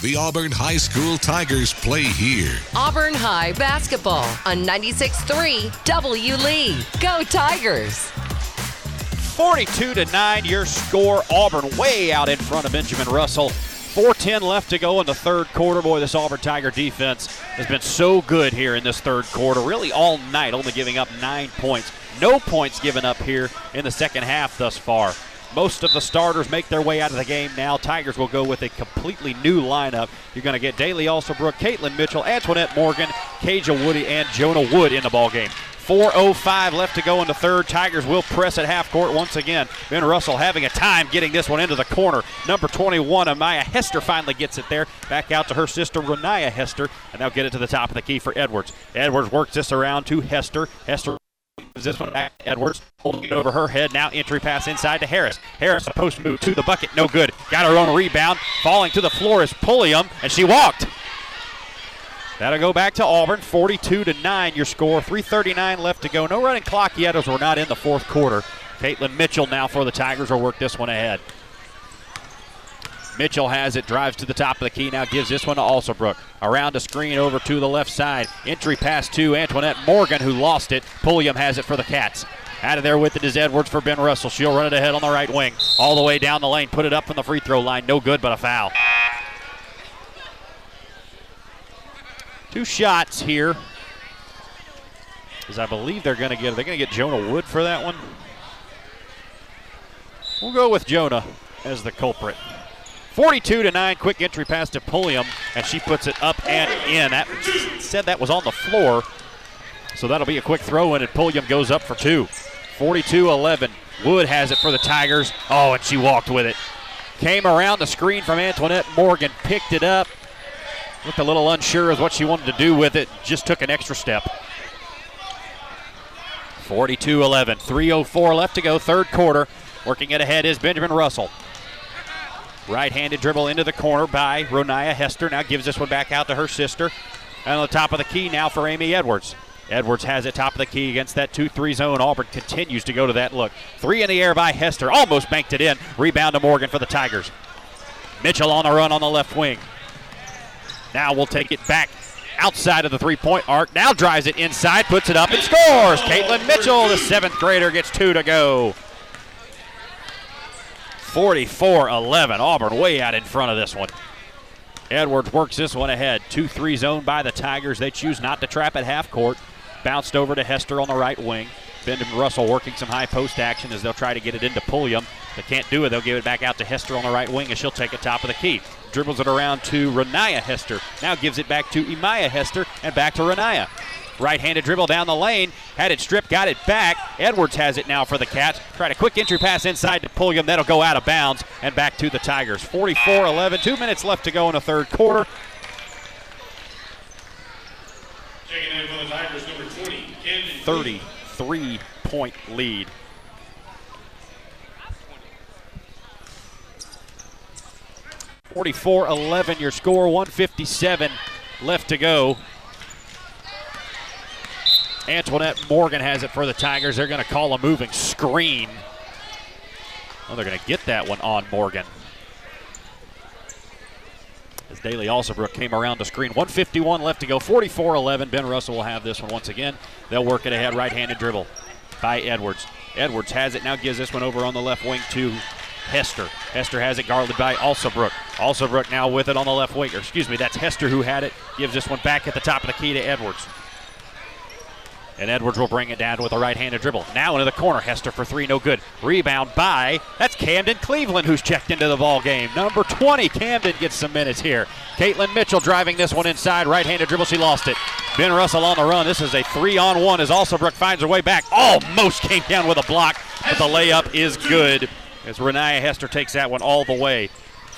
The Auburn High School Tigers play here. Auburn High basketball on 96.3 W Lee. Go Tigers! 42 to 9 your score auburn way out in front of benjamin russell 410 left to go in the third quarter boy this auburn tiger defense has been so good here in this third quarter really all night only giving up nine points no points given up here in the second half thus far most of the starters make their way out of the game now. Tigers will go with a completely new lineup. You're going to get Daly Alsobrook, Caitlin Mitchell, Antoinette Morgan, Kaja Woody, and Jonah Wood in the ball game. 4.05 left to go in the third. Tigers will press at half court once again. Ben Russell having a time getting this one into the corner. Number 21, Amaya Hester finally gets it there. Back out to her sister, Renaya Hester, and they'll get it to the top of the key for Edwards. Edwards works this around to Hester. Hester this one back Edwards, holding it over her head. Now entry pass inside to Harris. Harris a post move to the bucket, no good. Got her own rebound. Falling to the floor is Pulliam, and she walked. That'll go back to Auburn, 42 to 9. Your score, 3:39 left to go. No running clock yet, as we're not in the fourth quarter. Caitlin Mitchell now for the Tigers will work this one ahead. Mitchell has it, drives to the top of the key, now gives this one to Alsobrook. Around a screen over to the left side. Entry pass to Antoinette Morgan, who lost it. Pulliam has it for the Cats. Out of there with it is Edwards for Ben Russell. She'll run it ahead on the right wing. All the way down the lane, put it up from the free throw line. No good, but a foul. Two shots here. As I believe they're going to get, they're going to get Jonah Wood for that one. We'll go with Jonah as the culprit. 42 to 9, quick entry pass to Pulliam, and she puts it up and in. That said that was on the floor, so that'll be a quick throw in, and Pulliam goes up for two. 42 11. Wood has it for the Tigers. Oh, and she walked with it. Came around the screen from Antoinette Morgan, picked it up, looked a little unsure as what she wanted to do with it, just took an extra step. 42 11. 3.04 left to go, third quarter. Working it ahead is Benjamin Russell. Right handed dribble into the corner by Renaya Hester. Now gives this one back out to her sister. And on the top of the key now for Amy Edwards. Edwards has it top of the key against that 2 3 zone. Auburn continues to go to that look. Three in the air by Hester. Almost banked it in. Rebound to Morgan for the Tigers. Mitchell on the run on the left wing. Now we'll take it back outside of the three point arc. Now drives it inside, puts it up, and scores. Caitlin Mitchell, the seventh grader, gets two to go. 44 11. Auburn way out in front of this one. Edwards works this one ahead. 2 3 zone by the Tigers. They choose not to trap at half court. Bounced over to Hester on the right wing. Benjamin Russell working some high post action as they'll try to get it into Pulliam. They can't do it. They'll give it back out to Hester on the right wing and she'll take it top of the key. Dribbles it around to Renaya Hester. Now gives it back to Imaya Hester and back to Renaya. Right handed dribble down the lane. Had it stripped, got it back. Edwards has it now for the Cats. Tried a quick entry pass inside to Pulliam. That'll go out of bounds and back to the Tigers. 44 11. Two minutes left to go in the third quarter. Checking in for the Tigers, number 20, Camden 33 point lead. Forty-four eleven, your score, 157 left to go. Antoinette Morgan has it for the Tigers. They're going to call a moving screen. Well, they're going to get that one on Morgan. As Daly Alsobrook came around the screen. 151 left to go. 44 11. Ben Russell will have this one once again. They'll work it ahead. Right handed dribble by Edwards. Edwards has it now, gives this one over on the left wing to Hester. Hester has it guarded by Alsobrook. Alsobrook now with it on the left wing. Or excuse me, that's Hester who had it. Gives this one back at the top of the key to Edwards. And Edwards will bring it down with a right handed dribble. Now into the corner. Hester for three, no good. Rebound by, that's Camden Cleveland who's checked into the ball game. Number 20, Camden gets some minutes here. Caitlin Mitchell driving this one inside. Right handed dribble, she lost it. Ben Russell on the run. This is a three on one as Alsobrook finds her way back. Almost came down with a block, but the layup is good as Renaya Hester takes that one all the way.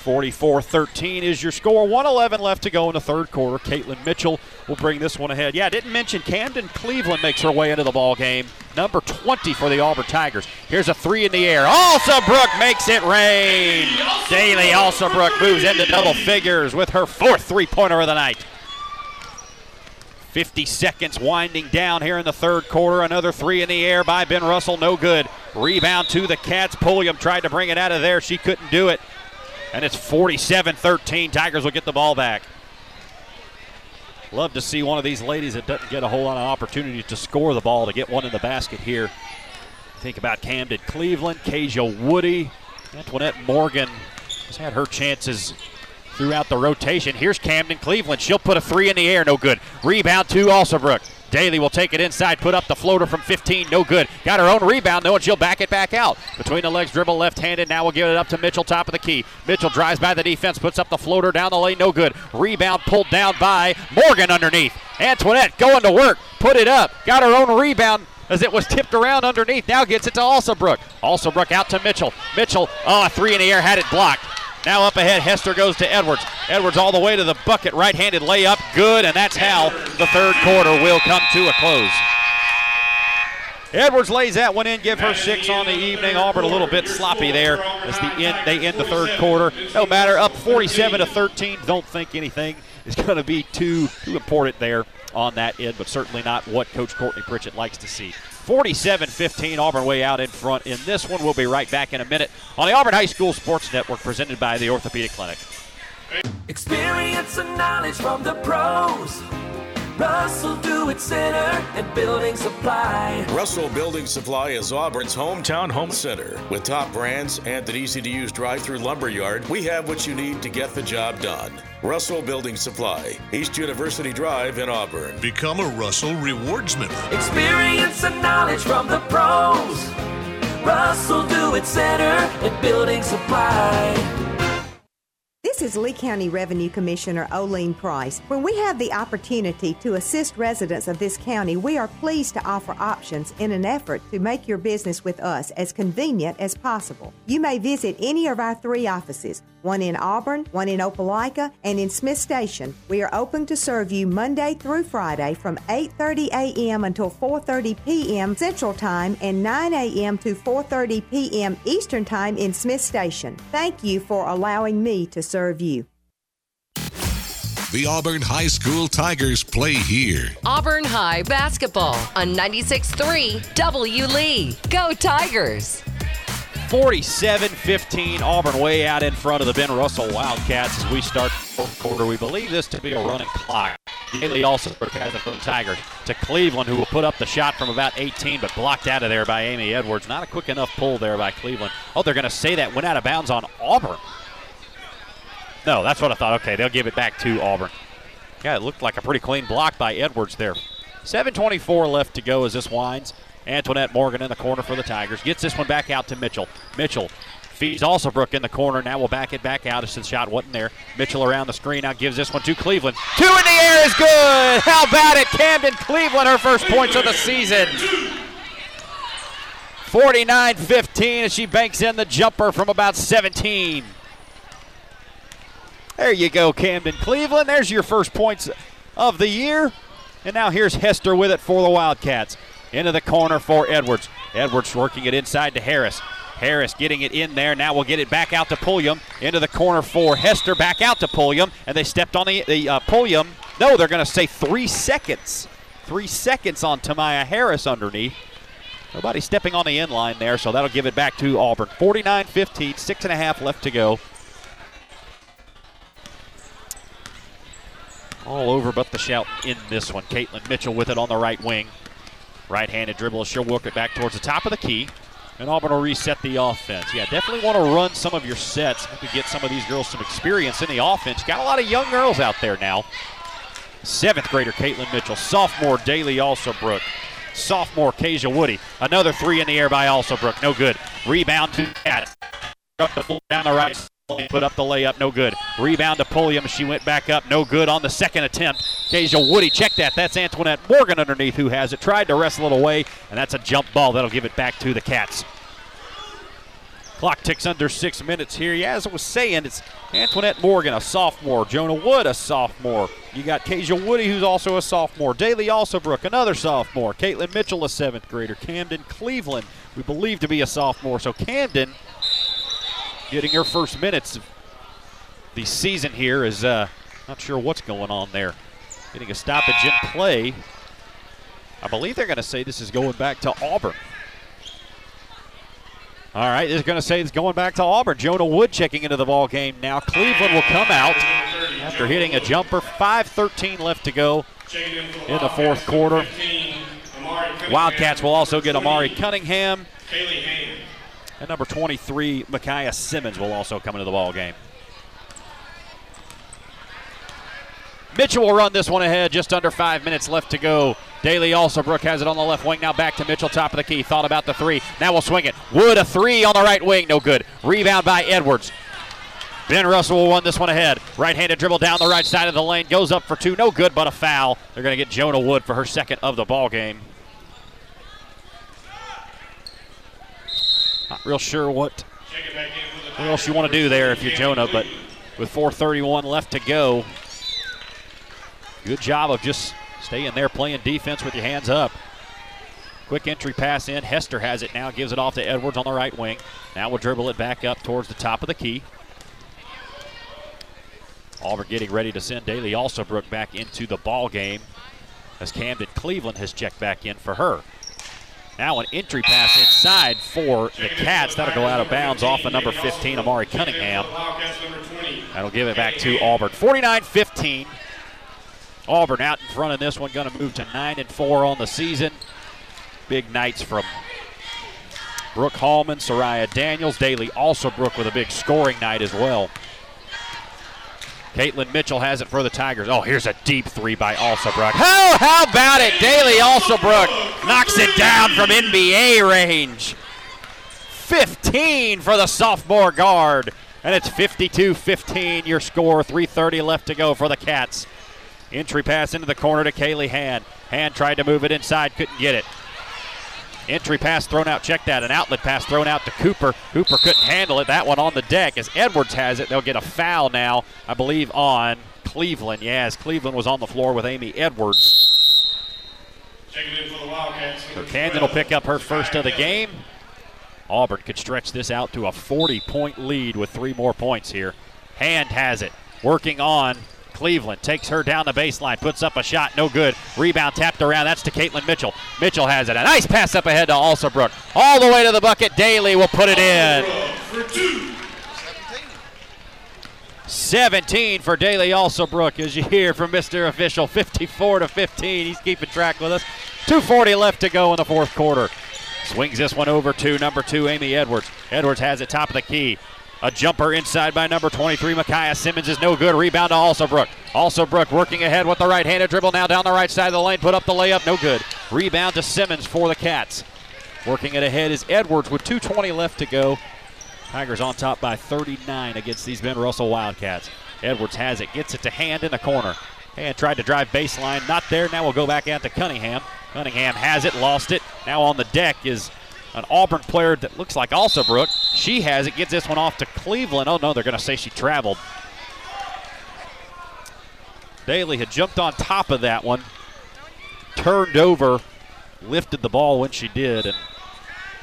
44 13 is your score. 111 left to go in the third quarter. Caitlin Mitchell will bring this one ahead. Yeah, I didn't mention Camden Cleveland makes her way into the ball game. Number 20 for the Auburn Tigers. Here's a three in the air. Alsobrook makes it rain. Daly Alsobrook moves into double figures with her fourth three pointer of the night. 50 seconds winding down here in the third quarter. Another three in the air by Ben Russell. No good. Rebound to the Cats. Pulliam tried to bring it out of there. She couldn't do it and it's 47 13. Tigers will get the ball back. Love to see one of these ladies that doesn't get a whole lot of opportunity to score the ball to get one in the basket here. Think about Camden Cleveland, Kasia Woody, Antoinette Morgan has had her chances throughout the rotation. Here's Camden Cleveland. She'll put a three in the air, no good. Rebound to Alsobrook. Daly will take it inside, put up the floater from 15, no good. Got her own rebound though, and she'll back it back out. Between the legs, dribble left handed. Now we'll give it up to Mitchell, top of the key. Mitchell drives by the defense, puts up the floater down the lane, no good. Rebound pulled down by Morgan underneath. Antoinette going to work, put it up, got her own rebound as it was tipped around underneath. Now gets it to Alsobrook. Alsobrook out to Mitchell. Mitchell, oh, a three in the air, had it blocked. Now up ahead, Hester goes to Edwards. Edwards all the way to the bucket, right handed layup, good, and that's how the third quarter will come to a close. Edwards lays that one in, give her six on the evening. Auburn a little bit sloppy there as the end, they end the third quarter. No matter, up 47 to 13. Don't think anything is going to be too too important there on that end, but certainly not what Coach Courtney Pritchett likes to see. 47 15, Auburn way out in front in this one. We'll be right back in a minute on the Auburn High School Sports Network presented by the Orthopedic Clinic. Experience and knowledge from the pros. Russell Do It Center and Building Supply. Russell Building Supply is Auburn's hometown home center. With top brands and an easy to use drive through lumber yard, we have what you need to get the job done. Russell Building Supply, East University Drive in Auburn. Become a Russell Rewards member. Experience and knowledge from the pros. Russell Do It Center and Building Supply. This is Lee County Revenue Commissioner Oline Price. When we have the opportunity to assist residents of this county, we are pleased to offer options in an effort to make your business with us as convenient as possible. You may visit any of our three offices, one in Auburn, one in Opelika, and in Smith Station. We are open to serve you Monday through Friday from 8:30 a.m. until 4:30 p.m. Central Time and 9 a.m. to 4:30 p.m. Eastern Time in Smith Station. Thank you for allowing me to serve you. The Auburn High School Tigers play here. Auburn High basketball on 96.3 W Lee. Go Tigers! 47 15. Auburn way out in front of the Ben Russell Wildcats as we start the fourth quarter. We believe this to be a running clock. Daly also has it for the Tigers to Cleveland, who will put up the shot from about 18, but blocked out of there by Amy Edwards. Not a quick enough pull there by Cleveland. Oh, they're going to say that went out of bounds on Auburn. No, that's what I thought. Okay, they'll give it back to Auburn. Yeah, it looked like a pretty clean block by Edwards there. 7.24 left to go as this winds. Antoinette Morgan in the corner for the Tigers. Gets this one back out to Mitchell. Mitchell feeds Alsobrook in the corner. Now we'll back it back out as the shot wasn't there. Mitchell around the screen. Now gives this one to Cleveland. Two in the air is good. How about it? Camden Cleveland, her first points of the season. 49 15 as she banks in the jumper from about 17. There you go, Camden Cleveland. There's your first points of the year. And now here's Hester with it for the Wildcats. Into the corner for Edwards. Edwards working it inside to Harris. Harris getting it in there. Now we'll get it back out to Pulliam. Into the corner for Hester. Back out to Pulliam. And they stepped on the, the uh, Pulliam. No, they're going to say three seconds. Three seconds on Tamaya Harris underneath. Nobody stepping on the end line there, so that'll give it back to Auburn. 49 15, six and a half left to go. All over but the shout in this one. Caitlin Mitchell with it on the right wing. Right handed dribble. She'll work it back towards the top of the key. And Auburn will reset the offense. Yeah, definitely want to run some of your sets to get some of these girls some experience in the offense. Got a lot of young girls out there now. Seventh grader Caitlin Mitchell, sophomore Daly Alsobrook, sophomore Kasia Woody. Another three in the air by Alsobrook. No good. Rebound to Cats. Down the right Put up the layup, no good. Rebound to Pulliam. She went back up, no good on the second attempt. Kasia Woody, check that. That's Antoinette Morgan underneath who has it. Tried to wrestle it away, and that's a jump ball. That'll give it back to the Cats. Clock ticks under six minutes here. Yeah, as I was saying, it's Antoinette Morgan, a sophomore. Jonah Wood, a sophomore. You got Kasia Woody, who's also a sophomore. Daly Alsobrook, another sophomore. Caitlin Mitchell, a seventh grader. Camden Cleveland, we believe to be a sophomore. So Camden getting her first minutes of the season here is uh, not sure what's going on there. Getting a stoppage in play. I believe they're going to say this is going back to Auburn. All right, they're going to say it's going back to Auburn. Jonah Wood checking into the ball game now. Cleveland will come out after hitting a jumper. 5:13 left to go in the fourth quarter. Wildcats will also get Amari Cunningham. And number 23, Micaiah Simmons, will also come into the ball game. Mitchell will run this one ahead. Just under five minutes left to go. Daly Alsobrook has it on the left wing. Now back to Mitchell, top of the key. Thought about the three. Now we'll swing it. Wood a three on the right wing. No good. Rebound by Edwards. Ben Russell will run this one ahead. Right-handed dribble down the right side of the lane. Goes up for two. No good, but a foul. They're going to get Jonah Wood for her second of the ball game. Real sure what, what else you want to do there if you're Jonah, but with 4.31 left to go, good job of just staying there playing defense with your hands up. Quick entry pass in. Hester has it now, gives it off to Edwards on the right wing. Now we'll dribble it back up towards the top of the key. Auburn getting ready to send Daly Alsobrook back into the ball game as Camden Cleveland has checked back in for her. Now an entry pass inside for the Cats. That'll go out of bounds off of number 15, Amari Cunningham. That'll give it back to Auburn. 49-15. Auburn out in front of this one, going to move to 9 and 4 on the season. Big nights from Brooke Hallman, Soraya Daniels, Daly Alsobrook with a big scoring night as well. Caitlin Mitchell has it for the Tigers. Oh, here's a deep three by Alsobrook. Oh, how about it? Daly Alsobrook knocks it down from NBA range. 15 for the sophomore guard. And it's 52 15 your score. 3.30 left to go for the Cats. Entry pass into the corner to Kaylee Hand. Hand tried to move it inside, couldn't get it. Entry pass thrown out, check that. An outlet pass thrown out to Cooper. Cooper couldn't handle it. That one on the deck. As Edwards has it, they'll get a foul now, I believe, on Cleveland. Yeah, Cleveland was on the floor with Amy Edwards. So Camden will pick up her first of the game. Auburn could stretch this out to a 40 point lead with three more points here. Hand has it. Working on Cleveland takes her down the baseline, puts up a shot, no good. Rebound tapped around. That's to Caitlin Mitchell. Mitchell has it. A nice pass up ahead to Alsobrook. All the way to the bucket. Daly will put it in. 17 for Daly Alsobrook, as you hear from Mr. Official. 54 to 15. He's keeping track with us. 2.40 left to go in the fourth quarter. Swings this one over to number two, Amy Edwards. Edwards has it top of the key. A jumper inside by number 23, Micaiah Simmons is no good. Rebound to Alsobrook. Alsobrook working ahead with the right-handed dribble now down the right side of the lane. Put up the layup, no good. Rebound to Simmons for the Cats. Working it ahead is Edwards with 2.20 left to go. Tigers on top by 39 against these Ben Russell Wildcats. Edwards has it, gets it to Hand in the corner. Hand tried to drive baseline, not there. Now we'll go back out to Cunningham. Cunningham has it, lost it. Now on the deck is an Auburn player that looks like Alsobrook. She has it, gets this one off to Cleveland. Oh no, they're going to say she traveled. Daly had jumped on top of that one, turned over, lifted the ball when she did, and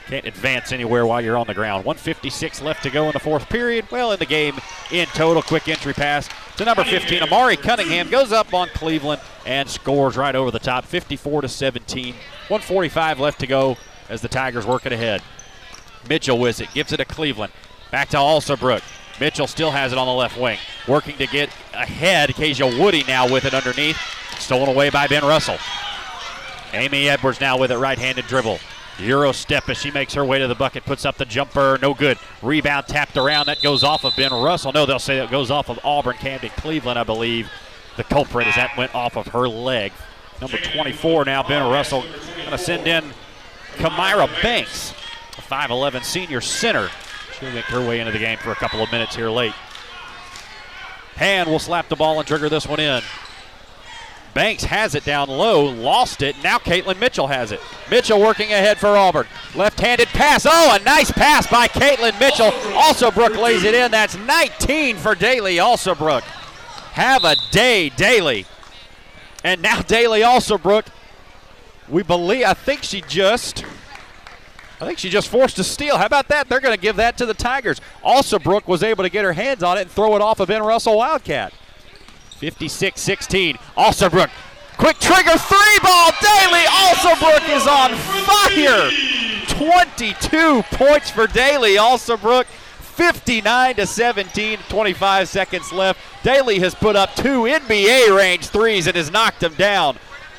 can't advance anywhere while you're on the ground. 156 left to go in the fourth period. Well, in the game in total, quick entry pass to number 15. Amari Cunningham goes up on Cleveland and scores right over the top, 54 to 17. 145 left to go as the Tigers work it ahead. Mitchell with it, gives it to Cleveland. Back to Alsobrook. Mitchell still has it on the left wing. Working to get ahead. Kasia Woody now with it underneath. Stolen away by Ben Russell. Amy Edwards now with it, right-handed dribble. Euro step as she makes her way to the bucket, puts up the jumper, no good. Rebound tapped around, that goes off of Ben Russell. No, they'll say that goes off of Auburn Camden Cleveland, I believe. The culprit is that went off of her leg. Number 24 now, Ben Russell Going to send in Kamira Banks, a 5'11 senior center. She'll make her way into the game for a couple of minutes here late. Han will slap the ball and trigger this one in. Banks has it down low, lost it. Now Caitlin Mitchell has it. Mitchell working ahead for Auburn. Left-handed pass. Oh, a nice pass by Caitlin Mitchell. Alsobrook lays it in. That's 19 for Daly Alsobrook. Have a day, Daly. And now Daly Alsobrook. We believe. I think she just. I think she just forced a steal. How about that? They're going to give that to the Tigers. Alsobrook was able to get her hands on it and throw it off of Ben Russell Wildcat. 56 16. Also, Alsobrook. Quick trigger three ball. Daly Also, Alsobrook is on fire. 22 points for Daly Also, Alsobrook. 59 to 17, 25 seconds left. Daly has put up two NBA range threes and has knocked them down.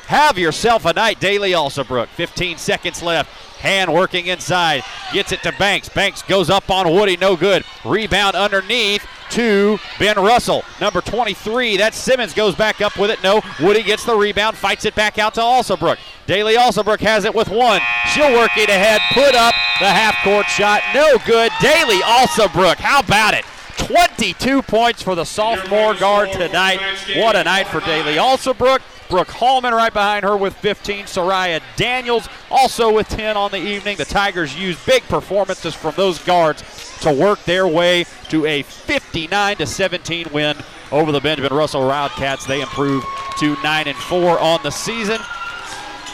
Have yourself a night, Daly Also, Alsobrook. 15 seconds left. Han working inside. Gets it to Banks. Banks goes up on Woody. No good. Rebound underneath to Ben Russell. Number 23. That Simmons goes back up with it. No. Woody gets the rebound. Fights it back out to Alsobrook. Daly Alsobrook has it with one. She'll work it ahead. Put up the half court shot. No good. Daly Alsobrook. How about it? 22 points for the sophomore guard tonight. What a night for Daly Alsobrook. Brooke Hallman right behind her with 15. Soraya Daniels also with 10 on the evening. The Tigers used big performances from those guards to work their way to a 59 to 17 win over the Benjamin Russell Wildcats. They improve to 9 and 4 on the season.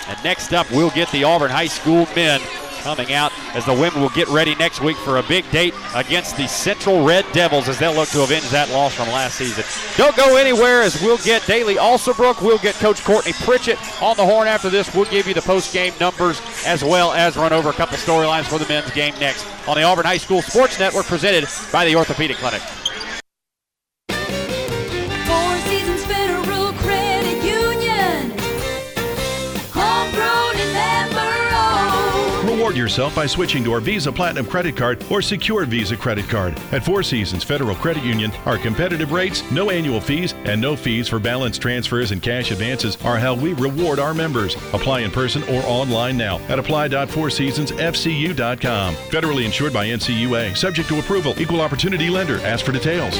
And next up, we'll get the Auburn High School men coming out as the women will get ready next week for a big date against the Central Red Devils as they'll look to avenge that loss from last season. Don't go anywhere as we'll get Daly Alsobrook. We'll get Coach Courtney Pritchett on the horn after this. We'll give you the post-game numbers as well as run over a couple storylines for the men's game next on the Auburn High School Sports Network presented by the Orthopedic Clinic. Yourself by switching to our Visa Platinum credit card or secured Visa credit card. At Four Seasons Federal Credit Union, our competitive rates, no annual fees, and no fees for balance transfers and cash advances are how we reward our members. Apply in person or online now at apply.fourseasonsfcu.com. Federally insured by NCUA. Subject to approval. Equal opportunity lender. Ask for details.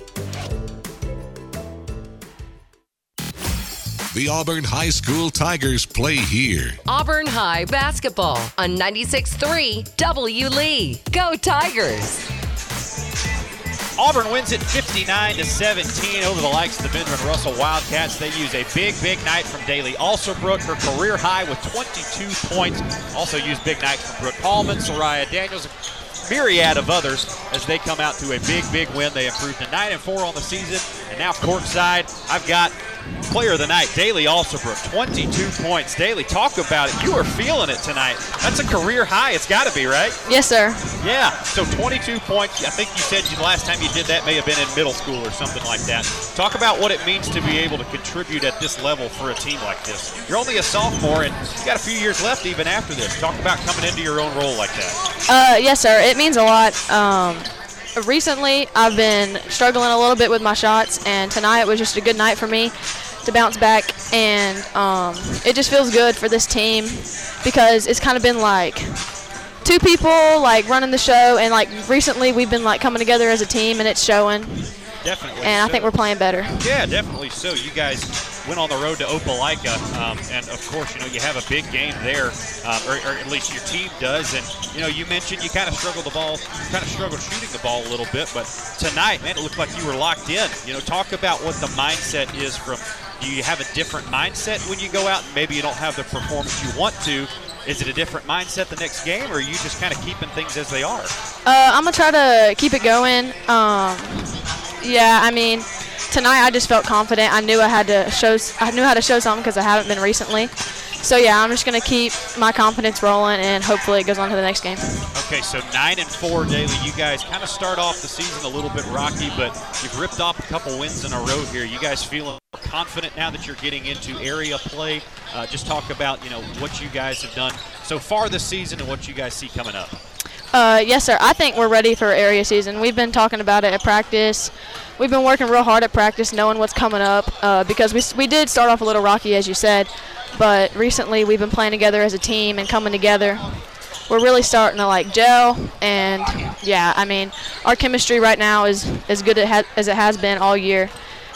The Auburn High School Tigers play here. Auburn High basketball on 96.3 W. Lee. Go Tigers! Auburn wins it 59 to 17 over the likes of the Benjamin Russell Wildcats. They use a big, big night from Daly Alsobrook, her career high with 22 points. Also use big nights from Brooke Hallman, Soraya Daniels, a myriad of others as they come out to a big, big win. They improved to 9 and 4 on the season. And now courtside, I've got player of the night, Daly Alsobrook, 22 points. Daly, talk about it. You are feeling it tonight. That's a career high. It's got to be, right? Yes, sir. Yeah. So 22 points. I think you said the last time you did that may have been in middle school or something like that. Talk about what it means to be able to contribute at this level for a team like this. You're only a sophomore, and you got a few years left even after this. Talk about coming into your own role like that. Uh, yes, sir. It means a lot. Um, recently, I've been struggling a little bit with my shots, and tonight was just a good night for me to bounce back, and um, it just feels good for this team because it's kind of been like two people like running the show, and like recently we've been like coming together as a team, and it's showing. Definitely. And I think we're playing better. Yeah, definitely so. You guys went on the road to Opelika, um, and of course, you know you have a big game there, um, or, or, at least your team does. And you know, you mentioned you kind of struggled the ball, kind of struggled shooting the ball a little bit, but tonight, man, it looked like you were locked in. You know, talk about what the mindset is from. Do you have a different mindset when you go out? Maybe you don't have the performance you want to. Is it a different mindset the next game, or are you just kind of keeping things as they are? Uh, I'm gonna try to keep it going. Um, yeah, I mean, tonight I just felt confident. I knew I had to show. I knew how to show something because I haven't been recently. So yeah, I'm just gonna keep my confidence rolling, and hopefully it goes on to the next game. Okay, so nine and four, Daly. You guys kind of start off the season a little bit rocky, but you've ripped off a couple wins in a row here. You guys feeling confident now that you're getting into area play? Uh, just talk about you know what you guys have done so far this season and what you guys see coming up. Uh, yes, sir. I think we're ready for area season. We've been talking about it at practice. We've been working real hard at practice, knowing what's coming up, uh, because we, we did start off a little rocky, as you said, but recently we've been playing together as a team and coming together. We're really starting to like gel, and yeah, I mean, our chemistry right now is as good as it has been all year,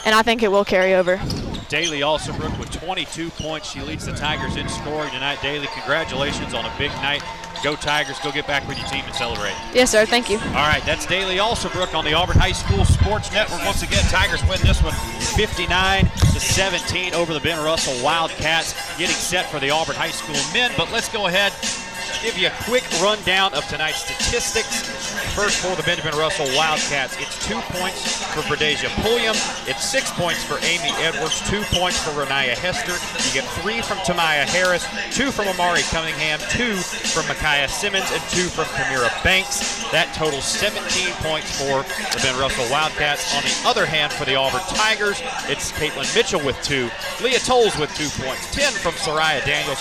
and I think it will carry over. Daly Alsobrook with 22 points. She leads the Tigers in scoring tonight. Daly, congratulations on a big night. Go Tigers, go get back with your team and celebrate. Yes, sir. Thank you. All right, that's Daly Alsobrook on the Auburn High School Sports Network. Once again, Tigers win this one 59 to 17 over the Ben Russell Wildcats, getting set for the Auburn High School men. But let's go ahead give you a quick rundown of tonight's statistics. First for the Benjamin Russell Wildcats, it's two points for Bradesia Pulliam. It's six points for Amy Edwards, two points for Renaya Hester. You get three from Tamaya Harris, two from Amari Cunningham, two from Micaiah Simmons, and two from Kamira Banks. That totals 17 points for the Ben Russell Wildcats. On the other hand, for the Auburn Tigers, it's Caitlin Mitchell with two, Leah Tolles with two points, 10 from Soraya Daniels,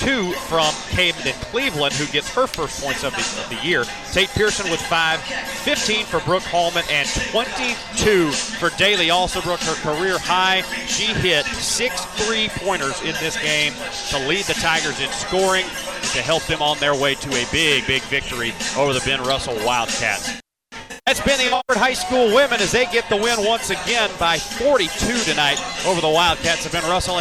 two from Camden Cleveland, who gets her first points of the, of the, year. Tate Pearson with five, 15 for Brooke Hallman, and 22 for Daly Alsobrook, her career high. She hit six three-pointers in this game to lead the Tigers in scoring to help them on their way to a big, big victory over the Ben Russell Wildcats. That's been the Auburn High School women as they get the win once again by 42 tonight over the Wildcats of Ben Russell.